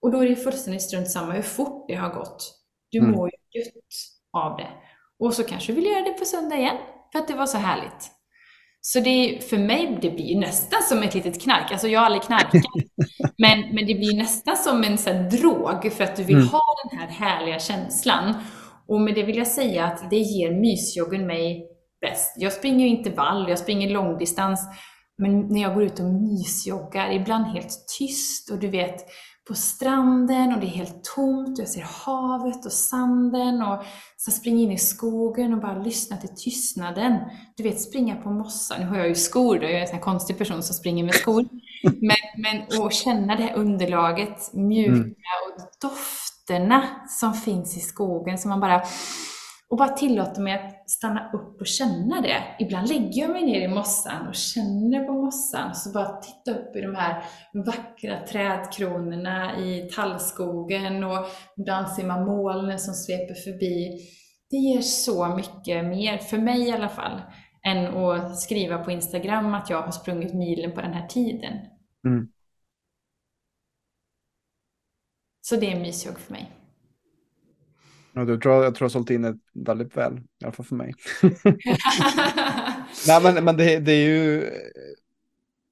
Speaker 1: Och då är det fullständigt strunt samma hur fort det har gått. Du mm. mår ju gött av det. Och så kanske du vill göra det på söndag igen, för att det var så härligt. Så det, för mig det blir nästan som ett litet knark. Alltså jag har aldrig knarkat. men, men det blir nästan som en sån drog för att du vill mm. ha den här härliga känslan. Och med det vill jag säga att det ger mysjoggen mig bäst. Jag springer intervall, jag springer långdistans. Men när jag går ut och mysjoggar, ibland helt tyst och du vet, på stranden och det är helt tomt. Jag ser havet och sanden och så springer in i skogen och bara lyssnar till tystnaden. Du vet, springa på mossa. Nu har jag ju skor då, jag är en sån här konstig person som springer med skor. Men, men och känna det här underlaget, mjuka mm. och dofterna som finns i skogen som man bara och bara tillåter mig att stanna upp och känna det. Ibland lägger jag mig ner i mossan och känner på mossan. Och så bara titta upp i de här vackra trädkronorna i tallskogen och ibland ser man molnen som sveper förbi. Det ger så mycket mer, för mig i alla fall, än att skriva på Instagram att jag har sprungit milen på den här tiden. Mm. Så det är mysjogg för mig.
Speaker 2: Du tror, jag tror jag har sålt in det väldigt väl, i alla fall för mig. Nej, men, men det, det, är ju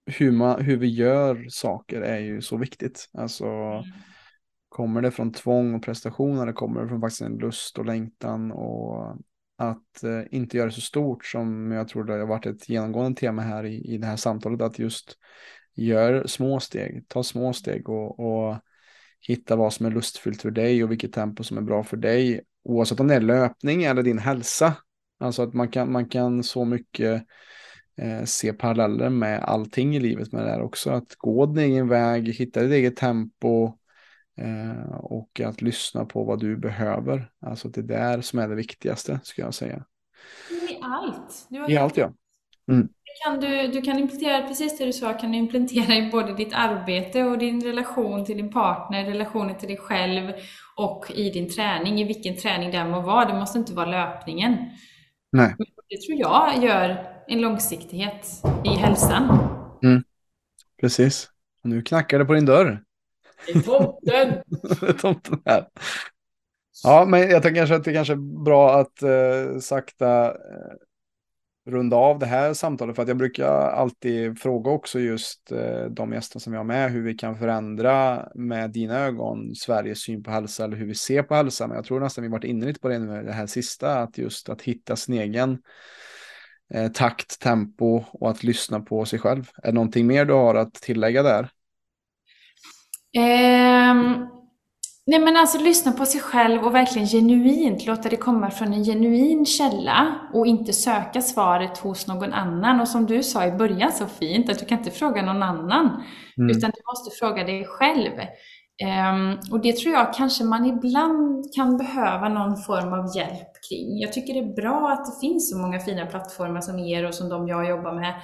Speaker 2: hur, man, hur vi gör saker är ju så viktigt. Alltså, mm. kommer det från tvång och prestation eller kommer det från faktiskt en lust och längtan och att eh, inte göra det så stort som jag tror det har varit ett genomgående tema här i, i det här samtalet, att just gör små steg, ta små steg och, och hitta vad som är lustfyllt för dig och vilket tempo som är bra för dig. Oavsett om det är löpning eller din hälsa. Alltså att man kan, man kan så mycket eh, se paralleller med allting i livet med det här också. Att gå din egen väg, hitta ditt eget tempo eh, och att lyssna på vad du behöver. Alltså det är där som är det viktigaste, skulle jag säga.
Speaker 1: I allt.
Speaker 2: I allt, ja. Mm
Speaker 1: kan du, du kan implementera precis det du sa, kan du implementera i både ditt arbete och din relation till din partner, relationen till dig själv och i din träning, i vilken träning det må vara. Det måste inte vara löpningen.
Speaker 2: Nej.
Speaker 1: Det tror jag gör en långsiktighet i hälsan.
Speaker 2: Mm. Precis. nu knackar det på din dörr.
Speaker 1: Det är tomten!
Speaker 2: det är tomten här. Ja, men jag tänker kanske att det kanske är bra att eh, sakta eh, runda av det här samtalet för att jag brukar alltid fråga också just eh, de gäster som jag har med hur vi kan förändra med dina ögon Sveriges syn på hälsa eller hur vi ser på hälsa. Men jag tror nästan vi varit inne lite på det nu, det här sista, att just att hitta sin egen eh, takt, tempo och att lyssna på sig själv. Är det någonting mer du har att tillägga där?
Speaker 1: Um... Nej men alltså lyssna på sig själv och verkligen genuint låta det komma från en genuin källa och inte söka svaret hos någon annan. Och som du sa i början så fint, att du kan inte fråga någon annan, mm. utan du måste fråga dig själv. Um, och det tror jag kanske man ibland kan behöva någon form av hjälp kring. Jag tycker det är bra att det finns så många fina plattformar som er och som de jag jobbar med,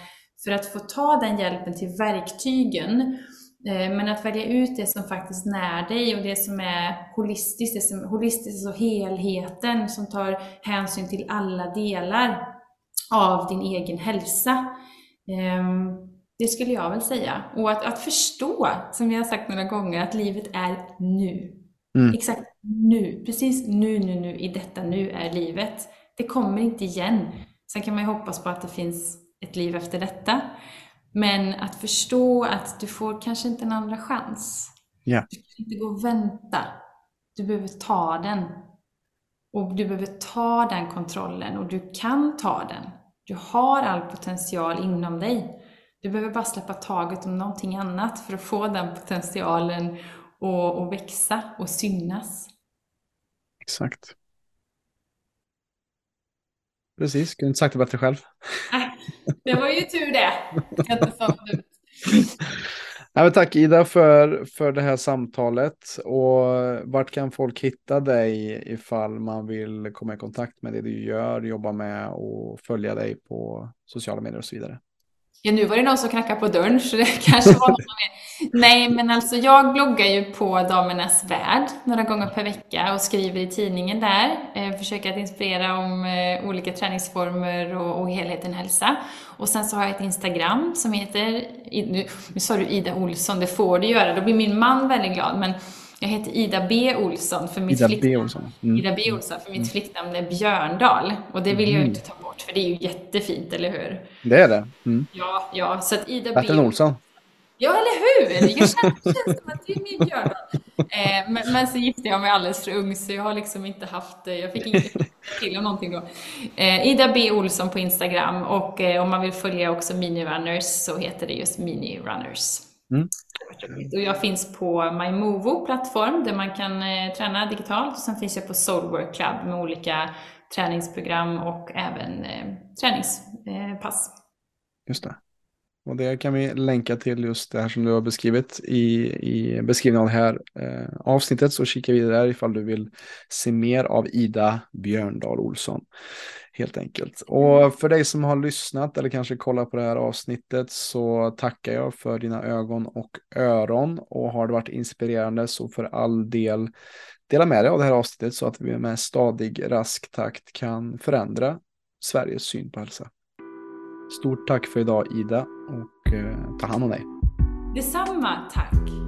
Speaker 1: för att få ta den hjälpen till verktygen men att välja ut det som faktiskt när dig och det som är holistiskt, det som holistiskt och helheten som tar hänsyn till alla delar av din egen hälsa. Ehm, det skulle jag väl säga. Och att, att förstå, som jag har sagt några gånger, att livet är nu. Mm. Exakt nu, precis nu, nu, nu, i detta nu är livet. Det kommer inte igen. Sen kan man ju hoppas på att det finns ett liv efter detta. Men att förstå att du får kanske inte en andra chans.
Speaker 2: Yeah.
Speaker 1: Du kan inte gå och vänta. Du behöver ta den. Och du behöver ta den kontrollen och du kan ta den. Du har all potential inom dig. Du behöver bara släppa taget om någonting annat för att få den potentialen att växa och synas.
Speaker 2: Exakt. Precis, kunde inte sagt det bättre själv.
Speaker 1: Det var ju tur det.
Speaker 2: Ja, men tack Ida för, för det här samtalet. Och vart kan folk hitta dig ifall man vill komma i kontakt med det du gör, jobba med och följa dig på sociala medier och så vidare?
Speaker 1: Ja, nu var det någon som knackade på dörren, så det kanske var någon mer. Nej, men alltså jag bloggar ju på Damernas Värld några gånger per vecka och skriver i tidningen där. Eh, försöker att inspirera om eh, olika träningsformer och, och helheten hälsa. Och sen så har jag ett Instagram som heter, nu, nu sa du Ida Olsson, det får du göra, då blir min man väldigt glad, men jag heter Ida B Olsson för mitt
Speaker 2: Ida B. Olsson.
Speaker 1: Mm. Ida B. Olsson för mitt flicknamn är Björndal och det vill jag mm. inte ta bort. för det är ju jättefint, eller hur?
Speaker 2: Det är det. Mm.
Speaker 1: Ja, ja, så att Ida
Speaker 2: Bättre än Olsson.
Speaker 1: Ja, eller hur? Jag känner, det känns som att det är min björn. Eh, men, men, så gifte jag mig alldeles för ung, så jag har liksom inte haft, jag fick inte till om någonting då. Eh, Ida B Olsson på Instagram och eh, om man vill följa också Minirunners så heter det just Minirunners. Mm. Och jag finns på MyMovo-plattform där man kan eh, träna digitalt. Sen finns jag på Soulwork Club med olika träningsprogram och även eh, träningspass.
Speaker 2: Just det. Och det kan vi länka till just det här som du har beskrivit i, i beskrivningen av det här eh, avsnittet. Så kika vidare där ifall du vill se mer av Ida Björndal Olsson. Helt enkelt. Och för dig som har lyssnat eller kanske kollat på det här avsnittet så tackar jag för dina ögon och öron. Och har det varit inspirerande så för all del dela med dig av det här avsnittet så att vi med stadig rask takt kan förändra Sveriges syn på hälsa. Stort tack för idag Ida och eh, ta hand om dig.
Speaker 1: Detsamma, tack.